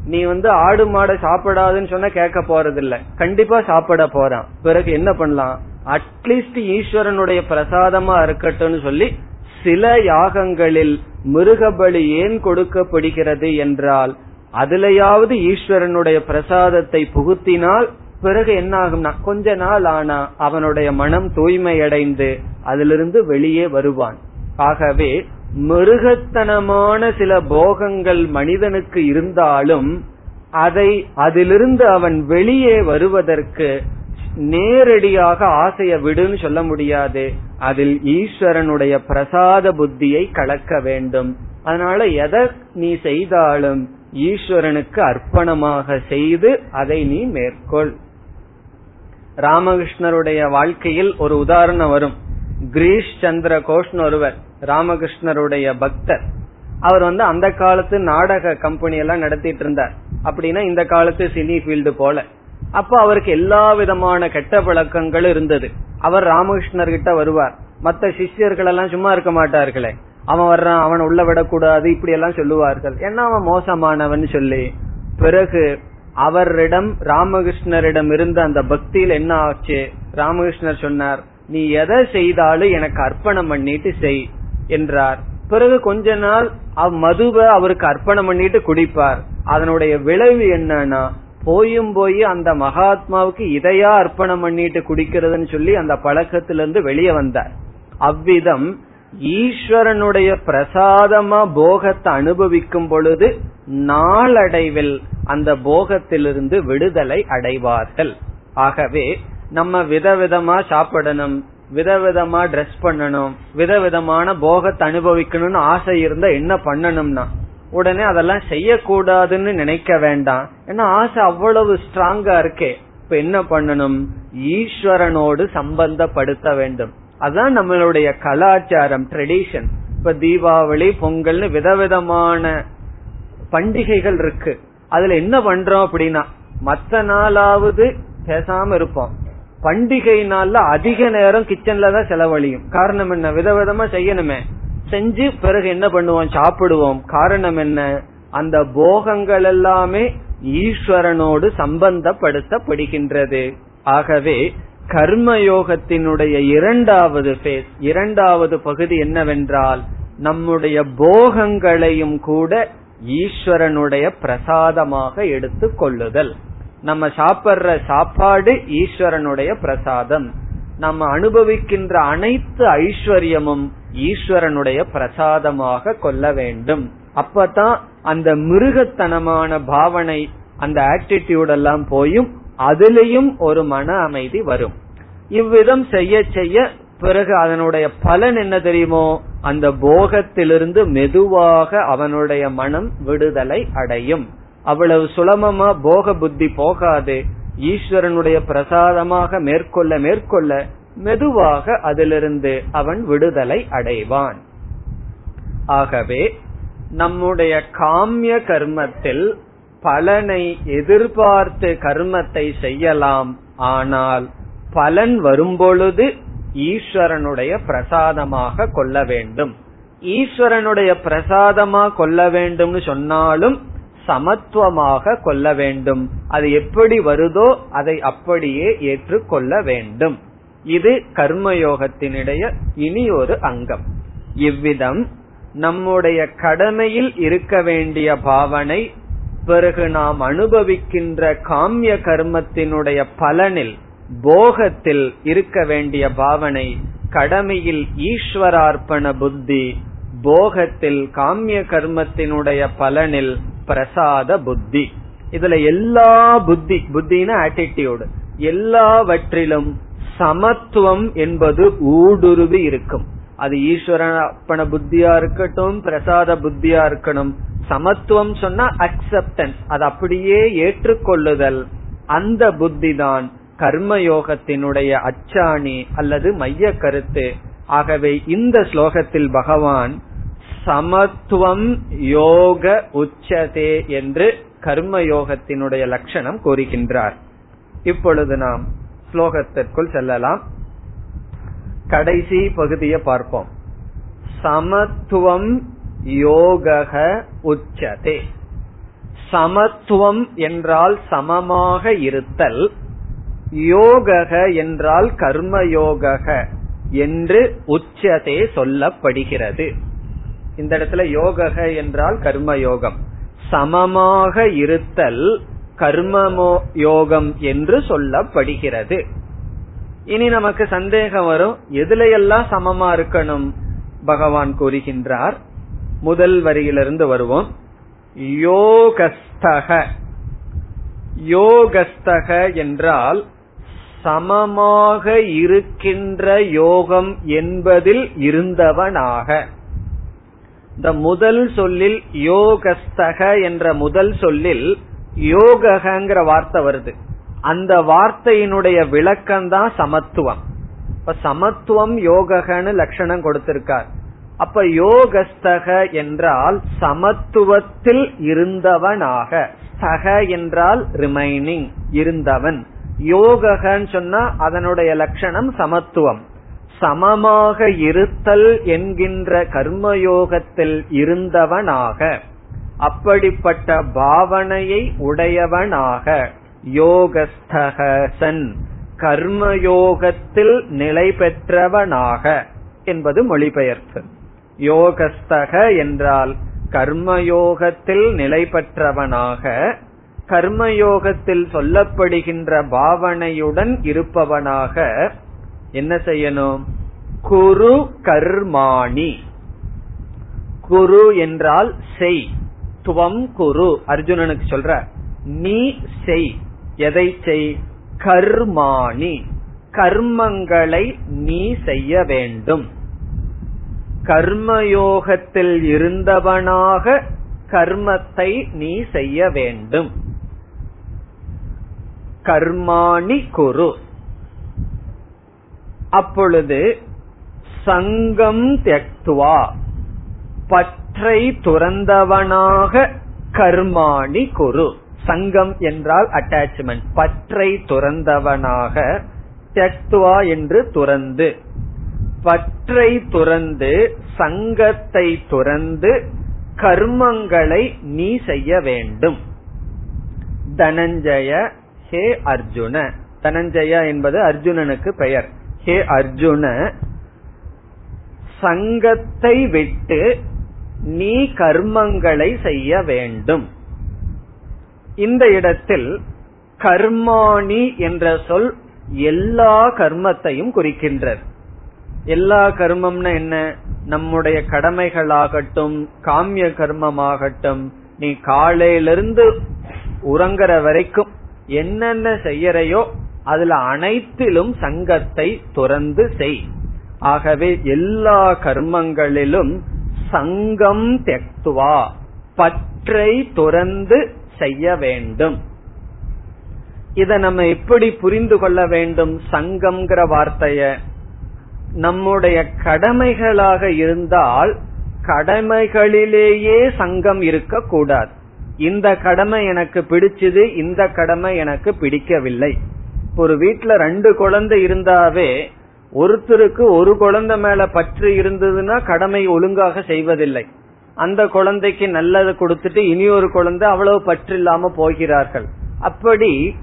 நீ வந்து ஆடு மாடை சாப்பிடாதுன்னு சொன்னா கேட்க போறது இல்ல கண்டிப்பா சாப்பிட போறான். பிறகு என்ன பண்ணலாம்? அட்லீஸ்ட் ஈஸ்வரனுடைய பிரசாதமா இருக்கட்டும்னு சொல்லி சில யாகங்களில் மிருகபலி ஏன் கொடுக்கப்படுகிறது என்றால் அதுலயாவது ஈஸ்வரனுடைய பிரசாதத்தை புகுத்தினால் பிறகு என்ன ஆகும்னா கொஞ்ச நாள் ஆனா அவனுடைய மனம் தூய்மையடைந்து அதிலிருந்து வெளியே வருவான். ஆகவே மிருகத்தனமான சில போகங்கள் மனிதனுக்கு இருந்தாலும் அதை அதிலிருந்து அவன் வெளியே வருவதற்கு நேரடியாக ஆசைய விடுன்னு சொல்ல முடியாது. அதில் ஈஸ்வரனுடைய பிரசாத புத்தியை கலக்க வேண்டும். அதனால எதை நீ செய்தாலும் ஈஸ்வரனுக்கு அர்ப்பணமாக செய்து அதை நீ மேற்கொள். ராமகிருஷ்ணருடைய வாழ்க்கையில் ஒரு உதாரணம் வரும். கிரீஷ் சந்திர கோஷ்னு ஒருவர் ராமகிருஷ்ணருடைய பக்தர். அவர் வந்து அந்த காலத்து நாடக கம்பெனி எல்லாம் நடத்திட்டு இருந்தார். அப்படின்னா இந்த காலத்து சினி ஃபீல்டு போல. அப்ப அவருக்கு எல்லா விதமான கெட்ட பழக்கங்கள் இருந்தது. அவர் ராமகிருஷ்ணர் கிட்ட வருவார். மற்ற சிஷ்யர்கள் எல்லாம் சும்மா இருக்க மாட்டார்களே. அவன் வர்றான் அவன் உள்ள விடக்கூடாது இப்படி எல்லாம் சொல்லுவார்கள். ஏன்னா அவன் மோசமானவன் சொல்லி பிறகு அவரிடம் ராமகிருஷ்ணரிடம் இருந்த அந்த பக்தியில் என்ன ஆச்சு? ராமகிருஷ்ணர் சொன்னார் நீ எதை செய்தாலும் எனக்கு அர்ப்பணம் பண்ணிட்டு செய் என்றார். பிறகு கொஞ்ச நாள் அவ் மதுவை அவருக்கு அர்ப்பணம் பண்ணிட்டு குடிப்பார். அதனுடைய விளைவு என்னன்னா போயும் போய் அந்த மகாத்மாவுக்கு இதையா அர்ப்பணம் பண்ணிட்டு குடிக்கிறதுன்னு சொல்லி அந்த பழக்கத்திலிருந்து வெளியே வந்தார். அவ்விதம் ஈஸ்வரனுடைய பிரசாதமா போகத்தை அனுபவிக்கும் பொழுது நாளடைவில் அந்த போகத்திலிருந்து விடுதலை அடைவார்கள். ஆகவே நம்ம விதவிதமா சாப்பிடணும் விதவிதமா ட்ரெஸ் பண்ணணும் விதவிதமான போகத்தை அனுபவிக்கணும்னு ஆசை இருந்தா என்ன பண்ணணும்னா உடனே அதெல்லாம் செய்யக்கூடாதுன்னு நினைக்க வேண்டாம். ஏன்னா ஆசை அவ்வளவு ஸ்ட்ராங்கா இருக்கே. இப்ப என்ன பண்ணணும்? ஈஸ்வரனோடு சம்பந்தப்படுத்த வேண்டும். அதான் நம்மளுடைய கலாச்சாரம் ட்ரெடிஷன் இப்ப தீபாவளி பொங்கல்னு விதவிதமான பண்டிகைகள் இருக்கு. அதுல என்ன பண்றோம் அப்படின்னா மத்த நாளாவது பேசாம இருப்போம். பண்டிகை நாள்ல அதிக நேரம் கிச்சன்ல தான் செலவழியும். காரணம் என்ன? விதவிதமா செய்யணுமே. செஞ்சு பிறகு என்ன பண்ணுவோம்? சாப்பிடுவோம். காரணம் என்ன? அந்த போகங்கள் எல்லாமே ஈஸ்வரனோடு சம்பந்தப்படுத்தப்படுகின்றது. ஆகவே கர்மயோகத்தினுடைய இரண்டாவது பேஸ் இரண்டாவது பகுதி என்னவென்றால் நம்முடைய போகங்களையும் கூட ஈஸ்வரனுடைய பிரசாதமாக எடுத்து கொள்ளுதல். நம்ம சாப்பிடுற சாப்பாடு ஈஸ்வரனுடைய பிரசாதம். நம்ம அனுபவிக்கின்ற அனைத்து ஐஸ்வர்யமும் ஈஸ்வரனுடைய பிரசாதமாக கொள்ள வேண்டும். அப்பதான் அந்த மிருகத்தனமான பாவனை அந்த ஆட்டிடியூட் எல்லாம் போயும் அதிலையும் ஒரு மன அமைதி வரும். இவ்விதம் செய்ய செய்ய பிறகு அதனுடைய பலன் என்ன தெரியுமோ? அந்த போகத்திலிருந்து மெதுவாக அவனுடைய மனம் விடுதலை அடையும். அவ்வளவு சுலபமா போக புத்தி போகாது. ஈஸ்வரனுடைய பிரசாதமாக மேற்கொள்ள மேற்கொள்ள மெதுவாக அதிலிருந்து அவன் விடுதலை அடைவான். ஆகவே நம்முடைய காமிய கர்மத்தில் பலனை எதிர்பார்த்து கர்மத்தை செய்யலாம். ஆனால் பலன் வரும்பொழுது ஈஸ்வரனுடைய பிரசாதமாக கொள்ள வேண்டும். ஈஸ்வரனுடைய பிரசாதமா கொள்ள வேண்டும்னு சொன்னாலும் சமத்துவமாக கொள்ள வேண்டும். அது எப்படி வருதோ அதை அப்படியே ஏற்றுக்கொள்ள வேண்டும். இது கர்மயோகத்தினுடைய இனி ஒரு அங்கம். இவ்விதம் நம்முடைய கடமையில் இருக்க வேண்டிய பாவனை பிறகு நாம் அனுபவிக்கின்ற காமிய கர்மத்தினுடைய பலனில் போகத்தில் இருக்க வேண்டிய பாவனை கடமையில் ஈஸ்வரார்ப்பண புத்தி போகத்தில் காமிய கர்மத்தினுடைய பலனில் பிரசாத புத்தி. இதுல எல்லா புத்தி புத்தின ஆட்டிடியூடு எல்லாவற்றிலும் சமத்துவம் என்பது ஊடுருவி இருக்கும். அது ஈஸ்வரப்பண புத்தியா இருக்கட்டும் பிரசாத புத்தியா இருக்கணும். சமத்துவம் சொன்னா அக்செப்டன்ஸ் அது அப்படியே ஏற்றுக்கொள்ளுதல். அந்த புத்தி தான் கர்மயோகத்தினுடைய அச்சாணி அல்லது மைய கருத்து. ஆகவே இந்த ஸ்லோகத்தில் பகவான் சமத்துவம் யோக உச்சதே என்று கர்மயோகத்தினுடைய லட்சணம் கூறுகின்றார். இப்பொழுது நாம் ஸ்லோகத்திற்குள் செல்லலாம். கடைசி பகுதியை பார்ப்போம். சமத்துவம் யோக உச்சதே. சமத்துவம் என்றால் சமமாக இருத்தல் யோக என்றால் கர்மயோக என்று உச்சதே சொல்லப்படுகிறது. இந்த இடத்துல யோக என்றால் கர்மயோகம். சமமாக இருத்தல் கர்மமோ யோகம் என்று சொல்லப்படுகிறது. இனி நமக்கு சந்தேகம் வரும் எதுல எல்லாம் சமமா இருக்கணும்? பகவான் கூறுகின்றார் முதல் வரியிலிருந்து வருவோம். யோகஸ்தக. யோகஸ்தக என்றால் சமமாக இருக்கின்ற யோகம் என்பதில் இருந்தவனாக. இந்த முதல் சொல்லில் யோகஸ்தக என்ற முதல் சொல்லில் யோகங்கிற வார்த்தை வருது. அந்த வார்த்தையினுடைய விளக்கம் தான் சமத்துவம். இப்ப சமத்துவம் யோகன்னு லட்சணம் கொடுத்திருக்கார். அப்ப யோகஸ்தக என்றால் சமத்துவத்தில் இருந்தவனாக. ஸ்தக என்றால் ரிமைனிங் இருந்தவன். யோகன்னு சொன்னா அதனுடைய லட்சணம் சமத்துவம். சமமாக இருத்தல் என்கின்ற கர்மயோகத்தில் இருந்தவனாக. அப்படிப்பட்ட பாவனையை உடையவனாக. யோகஸ்தகசன். கர்மயோகத்தில் நிலை பெற்றவனாக என்பது மொழிபெயர்ப்பு. யோகஸ்தக என்றால் கர்மயோகத்தில் நிலை பெற்றவனாக கர்மயோகத்தில் சொல்லப்படுகின்ற பாவனையுடன் இருப்பவனாக என்ன செய்யணும்? குரு கர்மாணி. குரு என்றால் செய். துவம் குரு. அர்ஜுனனுக்கு சொல்ற நீ செய். எதை செய்? கர்மாணி. கர்மங்களை நீ செய்ய வேண்டும். கர்மயோகத்தில் இருந்தவனாக கர்மத்தை நீ செய்ய வேண்டும். கர்மாணி குரு. அப்பொழுது சங்கம் தியக்துவா. பற்றை துறந்தவனாக கர்மாணி குரு. சங்கம் என்றால் அட்டாச்மெண்ட் பற்றை துறந்தவனாக தியக்துவா என்று துறந்து. பற்றை துறந்து சங்கத்தை துறந்து கர்மங்களை நீ செய்ய வேண்டும். தனஞ்சய ஹே அர்ஜுன. தனஞ்சய என்பது அர்ஜுனனுக்கு பெயர். ஹே அர்ஜுன சங்கத்தை விட்டு நீ கர்மங்களை செய்ய வேண்டும். இந்த இடத்தில் கர்மாணி என்ற சொல் எல்லா கர்மத்தையும் குறிக்கின்றது. எல்லா கர்மம்னா என்ன? நம்முடைய கடமைகளாகட்டும் காமிய கர்மமாகட்டும் நீ காலையிலிருந்து உறங்குற வரைக்கும் என்னென்ன செய்யறையோ அதுல அனைத்திலும் சங்கத்தை துறந்து செய். ஆகவே எல்லா கர்மங்களிலும் சங்கம் தெக்துவா பற்றை துறந்து செய்ய வேண்டும். இத நம்ம எப்படி புரிந்து கொள்ள வேண்டும்? சங்கம்ங்கிற வார்த்தைய நம்முடைய கடமைகளாக இருந்தால் கடமைகளிலேயே சங்கம் இருக்கக்கூடாது. இந்த கடமை எனக்கு பிடிச்சது இந்த கடமை எனக்கு பிடிக்கவில்லை. ஒரு வீட்டுல ரெண்டு குழந்தை இருந்தாவே ஒருத்தருக்கு ஒரு குழந்தை மேல பற்று இருந்ததுன்னா கடமை ஒழுங்காக செய்வதில்லை. அந்த குழந்தைக்கு நல்லது கொடுத்துட்டு இனி ஒரு குழந்தை அவ்வளவு பற்று இல்லாம போகிறார்கள். அப்படி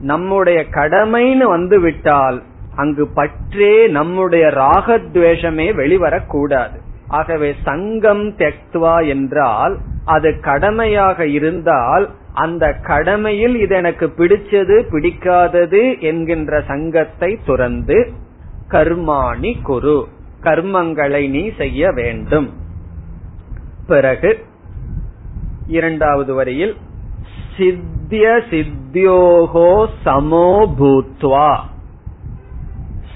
நம்முடைய கடமைன்னு வந்து விட்டால் அங்கு பற்றே நம்முடைய ராகத்வேஷமே வெளிவரக்கூடாது. ஆகவே சங்கம் தெக்துவா என்றால் அது கடமையாக இருந்தால் அந்த கடமையில் இது எனக்கு பிடிச்சது பிடிக்காதது என்கின்ற சங்கத்தை துறந்து கர்மாணி குரு கர்மங்களை நீ செய்ய வேண்டும். பிறகு இரண்டாவது வரியில் சித்திய சித்தியோகோ சமோபூத்வா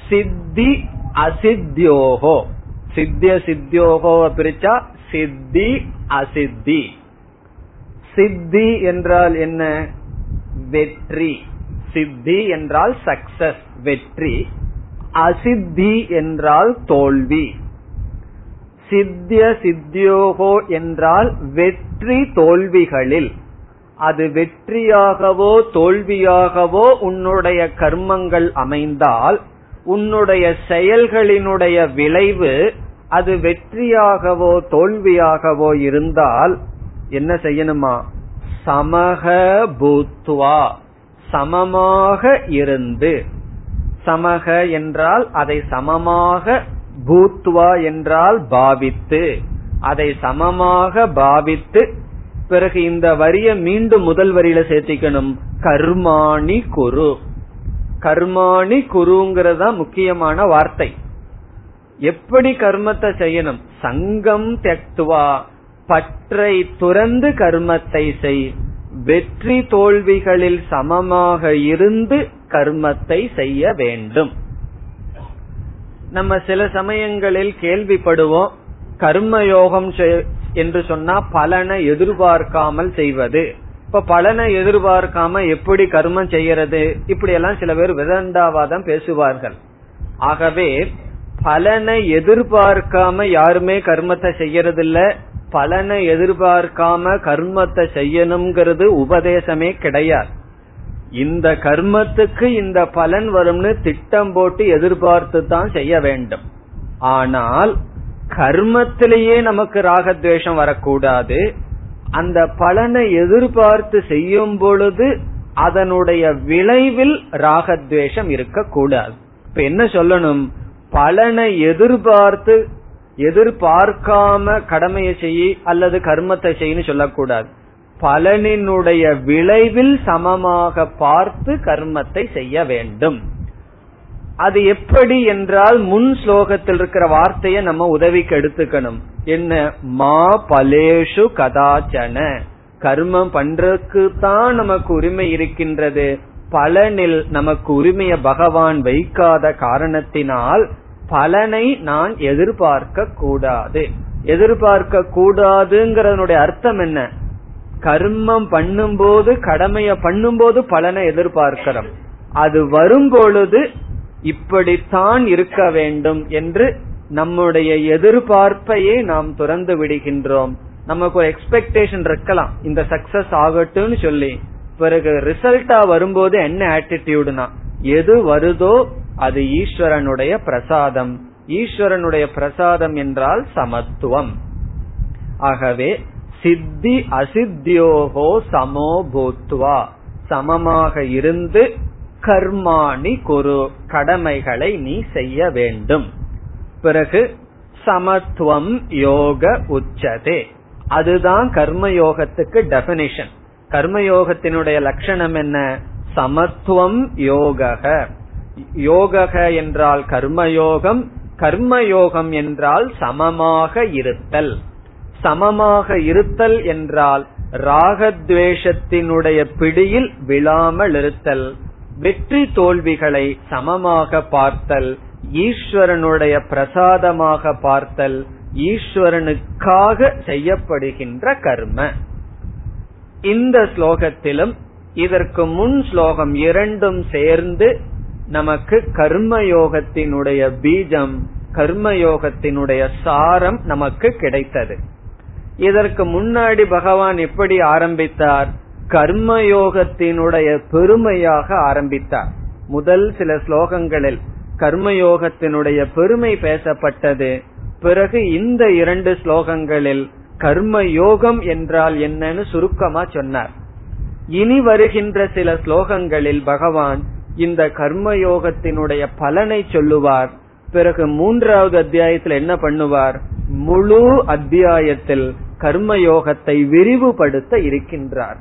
சித்தி அசித்தியோகோ. சித்திய சித்தியோகோ பிரிச்சா சித்தி அசித்தி. சித்தி என்றால் என்ன? வெற்றி. சித்தி என்றால் சக்சஸ் வெற்றி. அசித்தி என்றால் தோல்வி. சித்திய சித்தியோகோ என்றால் வெற்றி தோல்விகளில். அது வெற்றியாகவோ தோல்வியாகவோ உன்னுடைய கர்மங்கள் அமைந்தால் உன்னுடைய செயல்களினுடைய விளைவு அது வெற்றியாகவோ தோல்வியாகவோ இருந்தால் என்ன செய்யணுமா? சமக பூத்வா. சமமாக இருந்து. சமக என்றால் அதை சமமாக பூத்வா என்றால் பாவித்து. அதை சமமாக பாவித்து பிறகு இந்த வரிய மீண்டும் முதல் வரியில சேர்த்திக்கணும். கர்மாணி குரு. கர்மாணி குருங்கிறதா முக்கியமான வார்த்தை. எப்படி கர்மத்தை செய்யணும்? சங்கம் தெக்துவா பற்றை துறந்து கர்மத்தை செய். வெற்றி தோல்விகளில் சமமாக இருந்து கர்மத்தை செய்ய வேண்டும். நம்ம சில சமயங்களில் கேள்விப்படுவோம் கர்மயோகம் என்று சொன்னா பலனை எதிர்பார்க்காமல் செய்வது. இப்ப பலனை எதிர்பார்க்காம எப்படி கர்மம் செய்யறது? இப்படி எல்லாம் சில பேர் விதண்டாவாதம் பேசுவார்கள். ஆகவே பலனை எதிர்பார்க்காம யாருமே கர்மத்தை செய்யறதில்ல. பலனை எதிர்பார்க்காம கர்மத்தை செய்யணுங்கிறது உபதேசமே கிடையாது. இந்த கர்மத்துக்கு இந்த பலன் வரும்னு திட்டம் போட்டு எதிர்பார்த்து தான் செய்ய வேண்டும். ஆனால் கர்மத்திலேயே நமக்கு ராகத்வேஷம் வரக்கூடாது. அந்த பலனை எதிர்பார்த்து செய்யும் பொழுது அதனுடைய விளைவில் ராகத்வேஷம் இருக்கக்கூடாது. இப்ப என்ன சொல்லணும்? பலனை எதிர்பார்த்து எதிர்பார்க்காம கடமையை செய்ய அல்லது கர்மத்தை செய்யு சொல்லக்கூடாது. பலனினுடைய விளைவில் சமமாக பார்த்து கர்மத்தை செய்ய வேண்டும். அது எப்படி என்றால் முன் ஸ்லோகத்தில் இருக்கிற வார்த்தையை நம்ம உதவிக்கு எடுத்துக்கணும். என்ன? மா பலேஷு கதாச்சன. கர்மம் பண்றதுக்கு தான் நமக்கு உரிமை இருக்கின்றது. பலனில் நமக்கு உரிமைய பகவான் வைக்காத காரணத்தினால் பலனை நான் எதிர்பார்க்க கூடாது. எதிர்பார்க்க கூடாதுங்கிறதனுடைய அர்த்தம் என்ன? கர்மம் பண்ணும்போது கடமைய பண்ணும்போது பலனை எதிர்பார்க்கிறோம். அது வரும் பொழுது இப்படித்தான் இருக்க வேண்டும் என்று நம்முடைய எதிர்பார்ப்பையே நாம் துறந்து விடுகின்றோம். நமக்கு ஒரு எக்ஸ்பெக்டேஷன் இருக்கலாம். இந்த சக்சஸ் ஆகட்டும்னு சொல்லி. பிறகு ரிசல்ட்டா வரும்போது என்ன ஆட்டிடியூடுனா எது வருதோ அது ஈஸ்வரனுடைய பிரசாதம். ஈஸ்வரனுடைய பிரசாதம் என்றால் சமத்துவம். ஆகவே சித்தி அசித்தியோகோ சமோபூத்வா சமமாக இருந்து கர்மாணி குரு கடமைகளை நீ செய்ய வேண்டும். பிறகு சமத்துவம் யோக உச்சதே. அதுதான் கர்மயோகத்துக்கு டெபினிஷன் கர்மயோகத்தினுடைய லட்சணம் என்ன? சமத்துவம் யோக யோக என்றால் கர்மயோகம் கர்மயோகம் என்றால் சமமாக இருத்தல். சமமாக இருத்தல் என்றால் ராகத்வேஷத்தினுடைய பிடியில் விழாமல் இருத்தல். வெற்றி தோல்விகளை சமமாக பார்த்தல் ஈஸ்வரனுடைய பிரசாதமாக பார்த்தல் ஈஸ்வரனுக்காக செய்யப்படுகின்ற கர்ம. இந்த ஸ்லோகத்திலும் இதற்கு முன் ஸ்லோகம் இரண்டும் சேர்ந்து நமக்கு கர்மயோகத்தினுடைய பீஜம் கர்மயோகத்தினுடைய சாரம் நமக்கு கிடைத்தது. இதற்கு முன்னாடி பகவான் எப்படி ஆரம்பித்தார். கர்மயோகத்தினுடைய பெருமையாக ஆரம்பித்தார். முதல் சில ஸ்லோகங்களில் கர்மயோகத்தினுடைய பெருமை பேசப்பட்டது. பிறகு இந்த இரண்டு ஸ்லோகங்களில் கர்ம யோகம் என்றால் என்னன்னு சுருக்கமா சொன்னார். இனி வருகின்ற சில ஸ்லோகங்களில் பகவான் இந்த கர்மயோகத்தினுடைய பலனை சொல்லுவார். பிறகு மூன்றாவது அத்தியாயத்தில் என்ன பண்ணுவார்? முழு அத்தியாயத்தில் கர்மயோகத்தை விரிவுபடுத்த இருக்கின்றார்.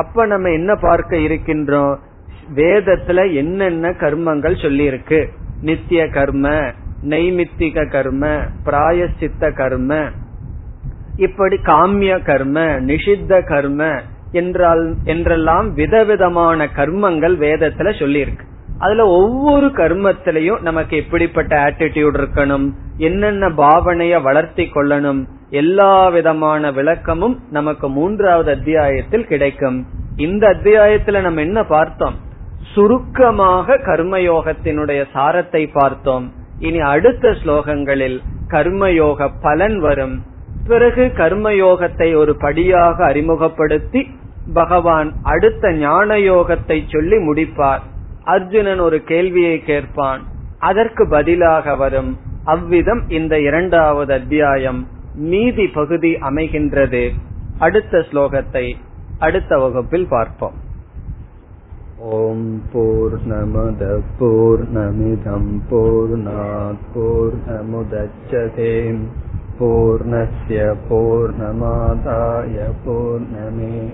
அப்ப நம்ம என்ன பார்க்க இருக்கின்றோம்? வேதத்துல என்னென்ன கர்மங்கள் சொல்லியிருக்கு? நித்திய கர்ம நெய்மித்திக கர்ம பிராயசித்த கர்ம இப்படி காமிய கர்ம நிஷித்த கர்ம என்றால் என்றெல்லாம் விதவிதமான கர்மங்கள் வேதத்துல சொல்லியிருக்கு. அதுல ஒவ்வொரு கர்மத்திலையும் நமக்கு எப்படிப்பட்ட ஆட்டிடியூட் இருக்கணும் என்னென்ன பாவனைய வளர்த்தி கொள்ளணும் எல்லா விதமான விளக்கமும் நமக்கு மூன்றாவது அத்தியாயத்தில் கிடைக்கும். இந்த அத்தியாயத்துல நம்ம என்ன பார்த்தோம்? சுருக்கமாக கர்மயோகத்தினுடைய சாரத்தை பார்த்தோம். இனி அடுத்த ஸ்லோகங்களில் கர்மயோக பலன் வரும். பிறகு கர்மயோகத்தை ஒரு படியாக அறிமுகப்படுத்தி பகவான் அடுத்த ஞான யோகத்தை சொல்லி முடிப்பார். அர்ஜுனன் ஒரு கேள்வியை கேட்பான் அதற்கு பதிலாக வரும் அவ்விதம் இந்த இரண்டாவது அத்தியாயம் மீதி பகுதி அமைகின்றது அடுத்த ஸ்லோகத்தை அடுத்த வகுப்பில் பார்ப்போம் ஓம் போர் நமத போர் நமிதம் போர் போர் நமுதச்சதேம் पूर्णस्य पूर्णमादाय पूर्णमेवावशिष्यते